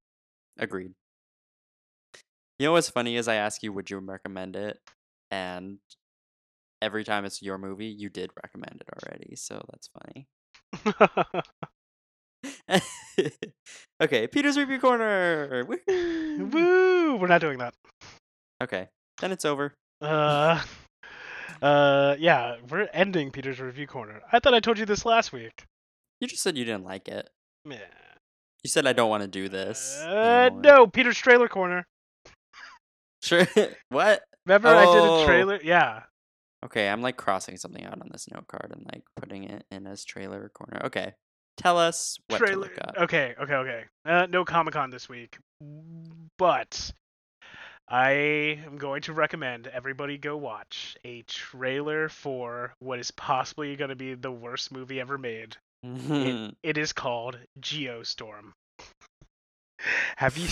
Agreed. You know what's funny is I ask you, would you recommend it? And every time it's your movie, you did recommend it already. So that's funny. okay, Peter's Review Corner. Woo! We're not doing that. Okay, then it's over. Uh, uh, yeah, we're ending Peter's review corner. I thought I told you this last week. You just said you didn't like it. Meh. You said I don't want to do this. Uh, anymore. no, Peter's trailer corner. Sure. what? Remember I did Oh. a trailer? Yeah. Okay, I'm like crossing something out on this note card and like putting it in as trailer corner. Okay, tell us what trailer. Okay, okay, okay. Uh, no Comic Con this week, but I am going to recommend everybody go watch a trailer for what is possibly going to be the worst movie ever made. It, it is called Geostorm. Have you?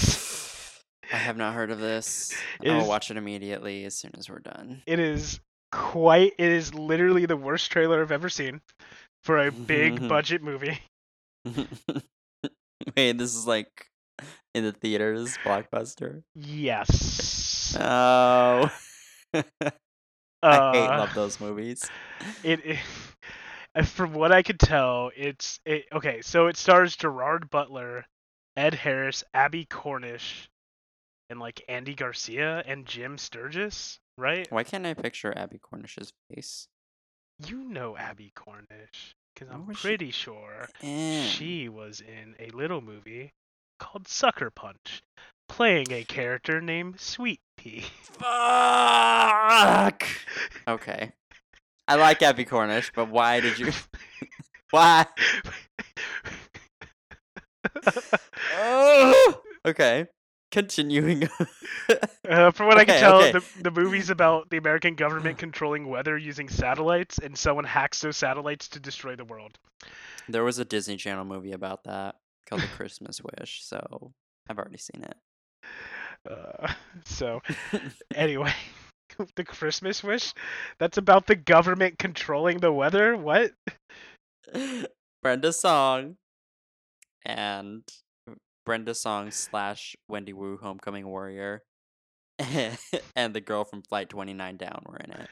I have not heard of this. I'll is- watch it immediately as soon as we're done. It is quite. It is literally the worst trailer I've ever seen for a big budget movie. Wait, this is like in the theaters, blockbuster. Yes. No. I hate Uh, love those movies. it, it uh, from what I could tell, it's it, okay. So it stars Gerard Butler, Ed Harris, Abbie Cornish, and like Andy Garcia and Jim Sturgess, right? Why can't I picture Abbie Cornish's face? You know Abbie Cornish because I'm Where was she? pretty sure she was in a little movie called Sucker Punch, playing a character named Sweet Pea. Fuck. Okay. I like Abbie Cornish, but why did you? Why? Oh! Okay. Continuing. Uh, from what I can tell, okay. the, the movie's about the American government controlling weather using satellites, and someone hacks those satellites to destroy the world. there was a Disney Channel movie about that called The Christmas Wish, so I've already seen it. Uh, so, anyway, the Christmas wish? That's about the government controlling the weather? What? Brenda Song and Brenda Song slash Wendy Wu Homecoming Warrior and the girl from Flight 29 Down were in it.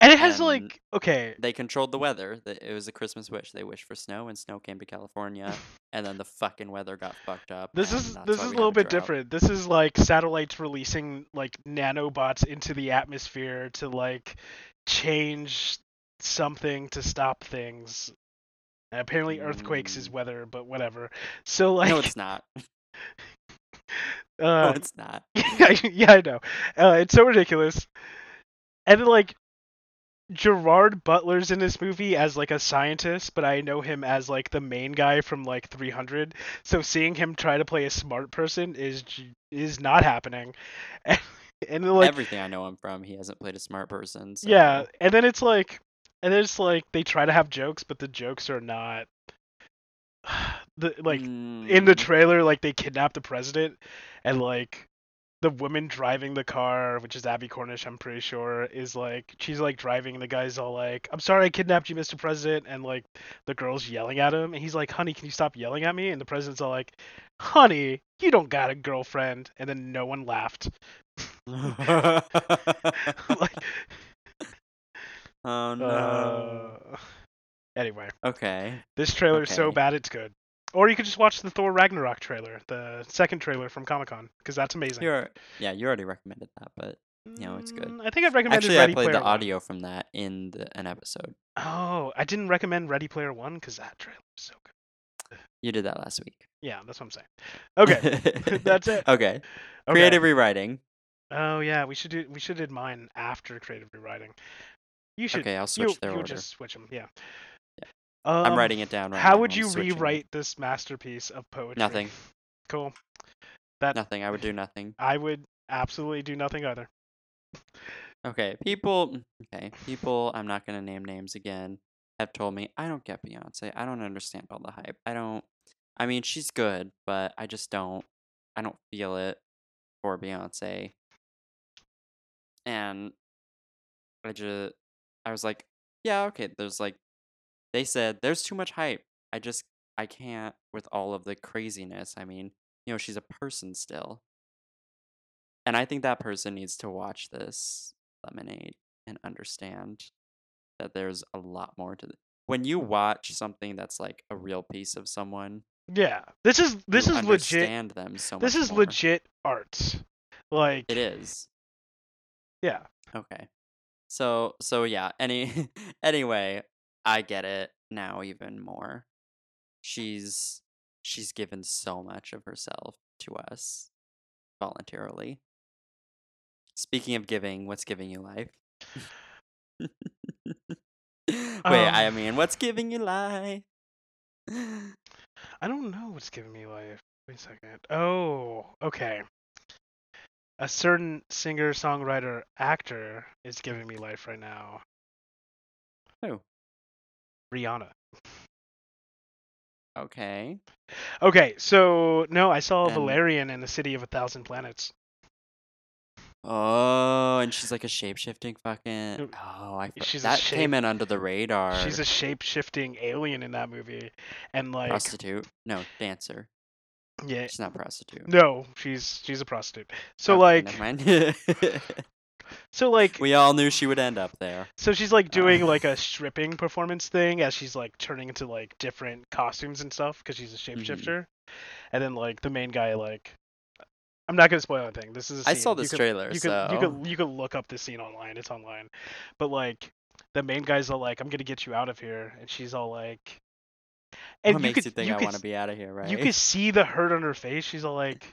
And it has, And- like, okay, They controlled the weather. The- It was a Christmas wish. They wished for snow, and snow came to California, and then the fucking weather got fucked up. This is this is a little bit different. This is like satellites releasing like nanobots into the atmosphere to like change something to stop things. Apparently earthquakes is Mm. weather, but whatever. So like No, it's not. no, uh it's not. yeah, yeah, I know. Uh, it's so ridiculous. And then, like Gerard Butler's in this movie as like a scientist, but I know him as like the main guy from like 300. So seeing him try to play a smart person is is not happening. And, and then, like Everything I know him from, he hasn't played a smart person. So. yeah, and then it's like and it's like they try to have jokes, but the jokes are not the like in the Mm, trailer like they kidnap the president and like the woman driving the car, which is Abbie Cornish, I'm pretty sure, is like she's like driving, and the guy's all like, "I'm sorry, I kidnapped you, Mr. President," and like the girl's yelling at him, and he's like, "Honey, can you stop yelling at me?" And the president's all like, "Honey, you don't got a girlfriend," and then no one laughed. like, oh no. uh... Anyway, Okay. this trailer's so Okay. bad it's good. Or you could just watch the Thor Ragnarok trailer, the second trailer from Comic Con, because that's amazing. You're yeah, you already recommended that, but you know, it's good. Mm, I think I've recommended actually Ready I played Player the One. audio from that in the, an episode. Oh, I didn't recommend Ready Player One because that trailer was so good. You did that last week. Yeah, that's what I'm saying. Okay, that's it. Okay. Okay. Creative rewriting. Oh yeah, we should do. We should did mine after creative rewriting. You should. Okay, I'll switch you, their you order. just switch them. Yeah. Yeah. Um, I'm writing it down right How now. would I'm you switching. rewrite this masterpiece of poetry? Nothing. Cool. That Nothing. I would do nothing. I would absolutely do nothing either. Okay, people. Okay, people. I'm not gonna name names again. Have told me I don't get Beyonce. I don't understand all the hype. I don't. I mean, she's good, but I just don't. I don't feel it for Beyonce. And I just, I was like, yeah, okay. There's like, they said there's too much hype. I just, I can't with all of the craziness. I mean, you know, she's a person still. And I think that person needs to watch this lemonade and understand that there's a lot more to it. When you watch something that's like a real piece of someone, Yeah. This is this you is legit. understand them so This is more. legit art. Like It is. yeah. Okay. So so yeah, any anyway, I get it now even more. She's she's given so much of herself to us voluntarily. Speaking of giving, what's giving you life? Wait, I Um, mean, what's giving you life? I don't know what's giving me life. Wait a second. Oh, okay. A certain singer, songwriter, actor is giving me life right now. Who? Rihanna. Okay. Okay, so no, I saw And- Valerian in the City of a Thousand Planets. Oh, and she's like a shape shifting fucking. Oh, I. She's that shape- came in under the radar. She's a shape shifting alien in that movie, and like prostitute. No, dancer. Yeah, She's not prostitute. no, she's she's a prostitute. So like, never mind. so like, we all knew she would end up there. So she's like doing like a stripping performance thing as she's like turning into like different costumes and stuff because she's a Mm-hmm. shapeshifter. And then like the main guy like I'm not gonna spoil anything. This is a I scene. saw You this could- trailer, You so could you could you could look up this scene online. It's online. But like the main guy's all like I'm gonna get you out of here and she's all like and what you makes could you think you I want to be out of here, right? you could see the hurt on her face. She's all like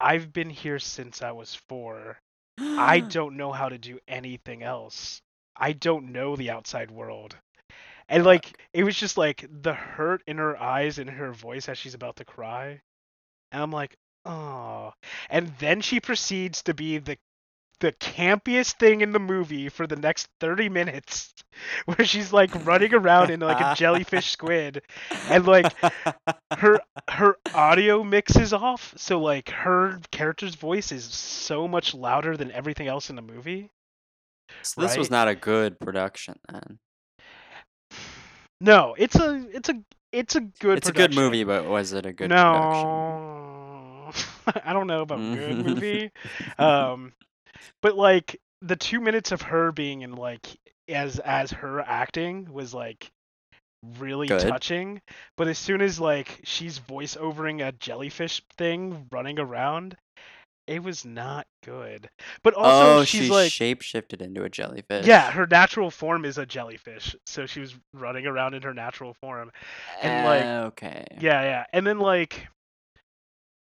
I've been here since I was 4. I don't know how to do anything else. I don't know the outside world. And like it was just like the hurt in her eyes and her voice as she's about to cry. And I'm like, "Oh." And then she proceeds to be the the campiest thing in the movie for the next 30 minutes where she's like running around in like a jellyfish squid and like her her audio mixes off so like her character's voice is so much louder than everything else in the movie so this was not a good production then. no it's a it's a it's a good production. it's a good movie, but was it a good production? no i don't know about good movie um but like the two minutes of her being in like as as her acting was like really Good. touching but as soon as like she's voice overing a jellyfish thing running around it was not good but also oh, she's she like shape shifted into a jellyfish. yeah her natural form is a jellyfish so she was running around in her natural form and, like, Eh, okay. yeah, yeah. And then like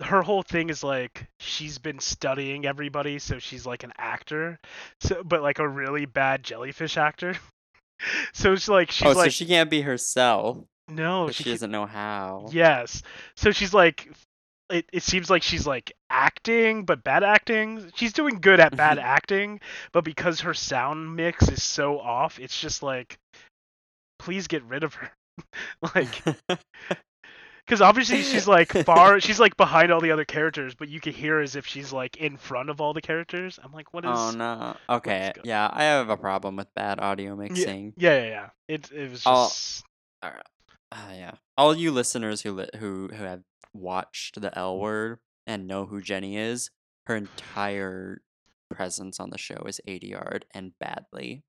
her whole thing is like she's been studying everybody, so she's like an actor. So but like a really bad jellyfish actor. so it's like she's oh, like so she can't be herself. no, she, she doesn't know how. Yes. So she's like it, it seems like she's like acting but bad acting. She's doing good at bad mm-hmm. acting, but because her sound mix is so off, it's just like please get rid of her. like Because obviously she's like far, she's like behind all the other characters, but you can hear as if she's like in front of all the characters. I'm like, what is? Oh no. Okay. Yeah, I have a problem with bad audio mixing. yeah, yeah, yeah. It it was just Uh, yeah. All you listeners who li- who who have watched the L Word and know who Jenny is, her entire presence on the show is ADR'd and badly.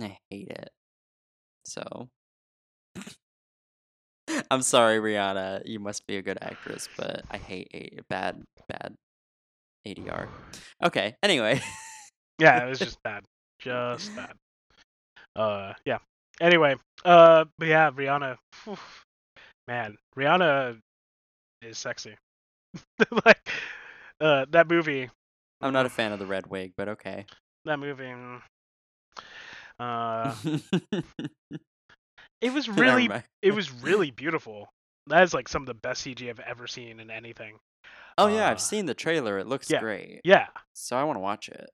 I hate it. So. I'm sorry, Rihanna. You must be a good actress, but I hate a bad, bad ADR. Okay. Anyway. yeah, it was just bad, just bad. Uh, yeah. Anyway, uh, but yeah, Rihanna, whew, man, Rihanna is sexy. like, uh, that movie, I'm not a fan of the red wig, but okay. that movie. mm, Uh, it was really it was really beautiful. That is like some of the best CG I've ever seen in anything. Oh yeah, uh, I've seen the trailer. It looks yeah. great. Yeah, So I want to watch it.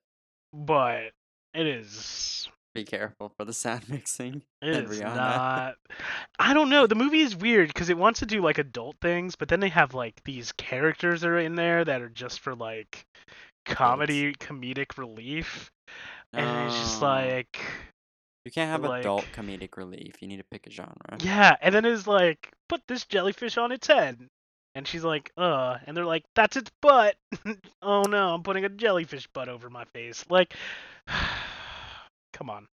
but it is Be careful for the sound mixing. it is Rihanna. not. I don't know. The movie is weird because it wants to do like adult things, but then they have like these characters that are in there that are just for like comedy, comedic relief, and it's just Oh. like you can't have adult comedic relief. You need to pick a genre. Yeah, and then it's like, put this jellyfish on its head. And she's like, uh, and they're like, that's its butt. oh no, I'm putting a jellyfish butt over my face. Like, come on.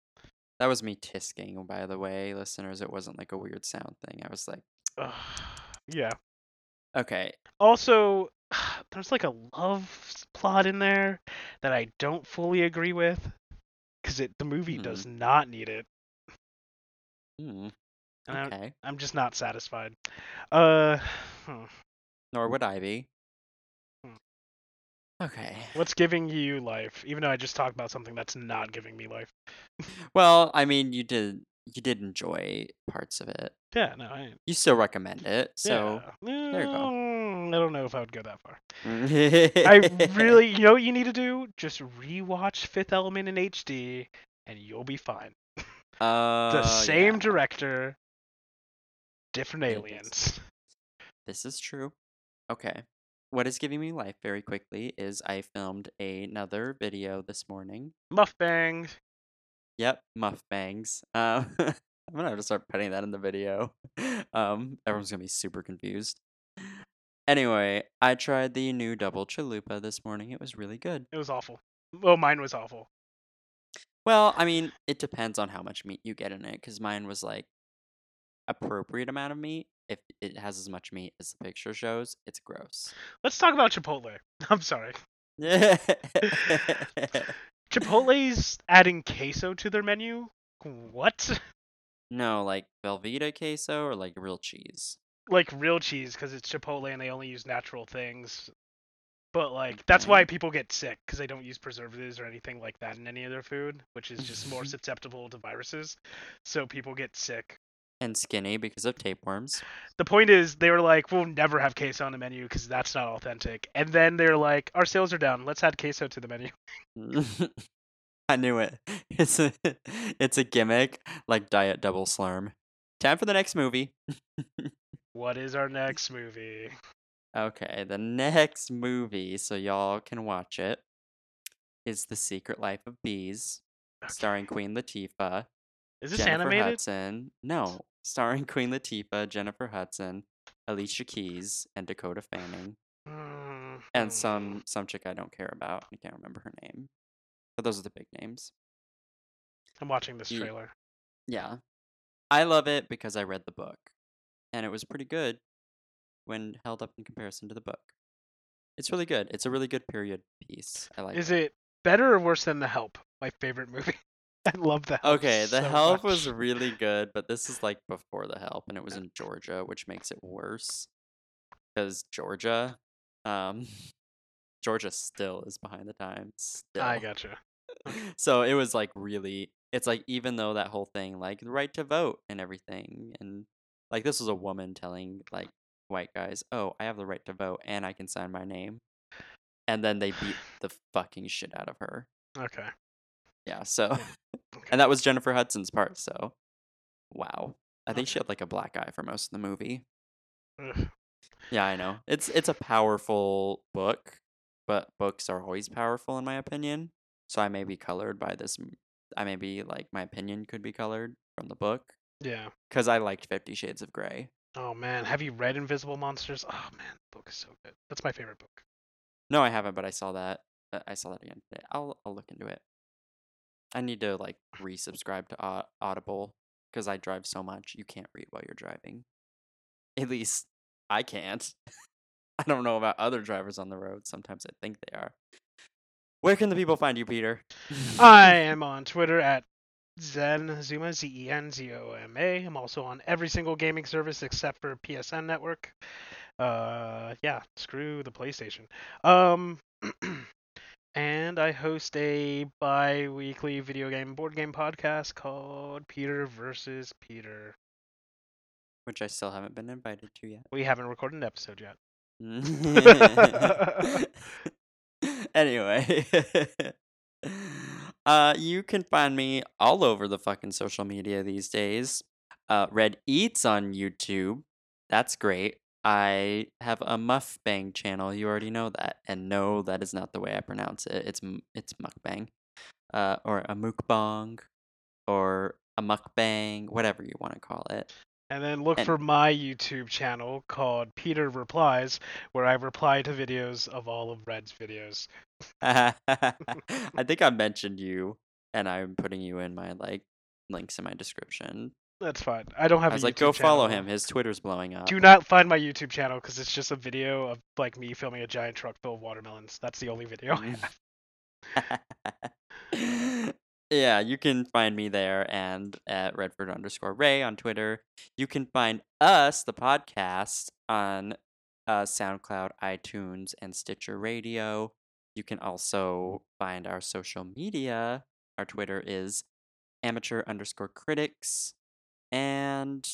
That was me tisking, by the way, listeners. It wasn't like a weird sound thing. I was like, Ugh. yeah. okay, Also, there's like a love plot in there that I don't fully agree with. Because it the movie Hmm. does not need it. hmm, And I'm, okay. I'm just not satisfied. Uh, hmm. Nor would I be. Hmm. Okay. what's giving you life? Even though I just talked about something that's not giving me life. Well, I mean, you did you did enjoy parts of it. Yeah, no, I, You still recommend it, so yeah. there you go. Mm, I don't know if I would go that far. I really, you know what you need to do? Just rewatch Fifth Element in HD, and you'll be fine. uh, The same yeah. director, different aliens. This is true. Okay. What is giving me life very quickly is I filmed another video this morning. Muff bangs. Yep, muff bangs. Um, I'm gonna have to start putting that in the video. Um, everyone's gonna be super confused. Anyway, I tried the new double chalupa this morning. It was really good. It was awful. Well, mine was awful. Well, I mean, it depends on how much meat you get in it, because mine was like appropriate amount of meat. If it has as much meat as the picture shows, it's gross. Let's talk about Chipotle. I'm sorry. Chipotle's adding queso to their menu. What? No, like Velveeta queso or like real cheese. Like real cheese because it's Chipotle and they only use natural things. But like that's why mm-hmm. people get sick because they don't use preservatives or anything like that in any of their food, which is just more mm-hmm. susceptible to viruses. So people get sick. And skinny because of tapeworms. The point is, they were like, "We'll never have queso on the menu because that's not authentic." And then they're like, "Our sales are down. Let's add queso to the menu." I knew it. It's a it's a gimmick like diet double slurm. Time for the next movie. What is our next movie? Okay, the next movie, so y'all can watch it, is The Secret Life of Bees, starring Queen Latifah, Is this Jennifer animated? Hudson. No, starring Queen Latifah, Jennifer Hudson, Alicia Keys, and Dakota Fanning, Mm, and hmm. some some chick I don't care about. I can't remember her name, but those are the big names. I'm watching this trailer. Yeah. I love it because I read the book. And it was pretty good when held up in comparison to the book. It's really good. It's a really good period piece. I like Is it. it better or worse than The Help? My favorite movie. I love The Help. Okay, The so Help was really good, but this is like before The Help and it was in Georgia, which makes it worse. Cuz Georgia um Georgia still is behind the times. I gotcha. so it was like really it's like even though that whole thing like the right to vote and everything and like this was a woman telling like white guys oh i have the right to vote and i can sign my name and then they beat the fucking shit out of her Okay. yeah so hmm, Okay. and that was jennifer hudson's part so wow i think she had like a black eye for most of the movie Ugh. Yeah, I know. It's it's a powerful book, but books are always powerful in my opinion. So I may be colored by this. I may be like my opinion could be colored from the book Yeah. because I liked Fifty Shades of Grey. Oh man, have you read Invisible Monsters? Oh man, the book is so good. That's my favorite book. No, I haven't, but I saw that. uh, I saw that again today. I'll I'll look into it. I need to like resubscribe to Au- Audible because I drive so much. You can't read while you're driving. At least I can't. I don't know about other drivers on the road. Sometimes I think they are. Where can the people find you, Peter? I am on Twitter at Zen Zuma Z E N Z O M A. I'm also on every single gaming service except for PSN Network. Uh, yeah, screw the PlayStation. Um, and I host a bi-weekly video game board game podcast called Peter versus Peter. Which I still haven't been invited to yet. We haven't recorded an episode yet. anyway, uh, you can find me all over the fucking social media these days. Uh, Red Eats on YouTube. That's great. I have a mukbang channel. You already know that, and no, that is not the way I pronounce it. It's it's mukbang, uh, or a mukbang, or a mukbang, whatever you want to call it. And then look And- for my YouTube channel called Peter Replies, where I reply to videos of all of Red's videos. I think I mentioned you, and I'm putting you in my like links in my description. That's fine. I don't have. I was a like, YouTube go follow him. His Twitter's blowing up. Do not find my YouTube channel because it's just a video of like me filming a giant truck full of watermelons. That's the only video I Mm. have. yeah, you can find me there and at Redford underscore Ray on Twitter. You can find us, the podcast, on uh, SoundCloud, iTunes, and Stitcher Radio. You can also find our social media. Our Twitter is amateur underscore critics. And,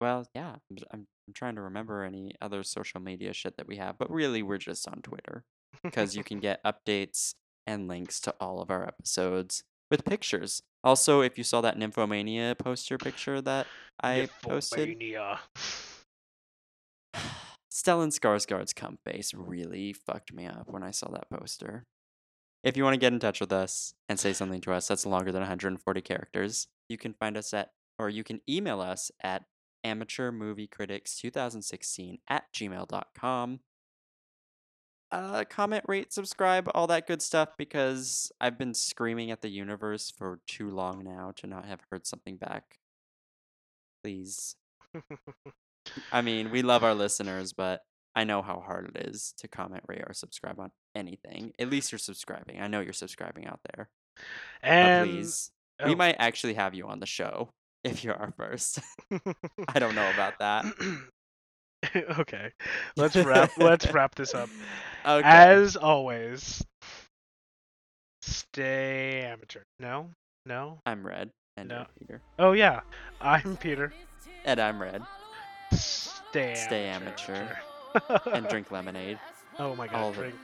well, yeah, I'm, I'm, I'm trying to remember any other social media shit that we have, but really, we're just on Twitter because you can get updates and links to all of our episodes with pictures. Also, if you saw that Nymphomaniac poster picture that I posted, Stellan Skarsgård's cum face really fucked me up when I saw that poster. If you want to get in touch with us and say something to us that's longer than 140 characters, you can find us at, or you can email us at amateurmoviecritics2016 at gmail.com. Uh, comment, rate, subscribe, all that good stuff because I've been screaming at the universe for too long now to not have heard something back. Please. I mean, we love our listeners, but I know how hard it is to comment, rate, or subscribe on anything. At least you're subscribing. I know you're subscribing out there. But and please, oh. we might actually have you on the show if you're our first. I don't know about that. okay, let's wrap. let's wrap this up. Okay. As always, stay amateur. No, no. I'm Red, and No. you're Peter, Oh yeah, I'm Peter. and I'm Red, Stay Stay amateur. and drink lemonade. oh my all god, the- drink.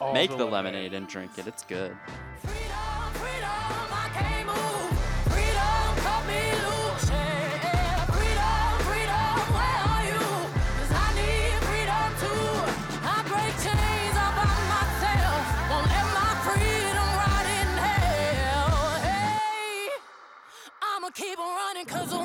All Make the lemonade and drink it. It's good. Free cause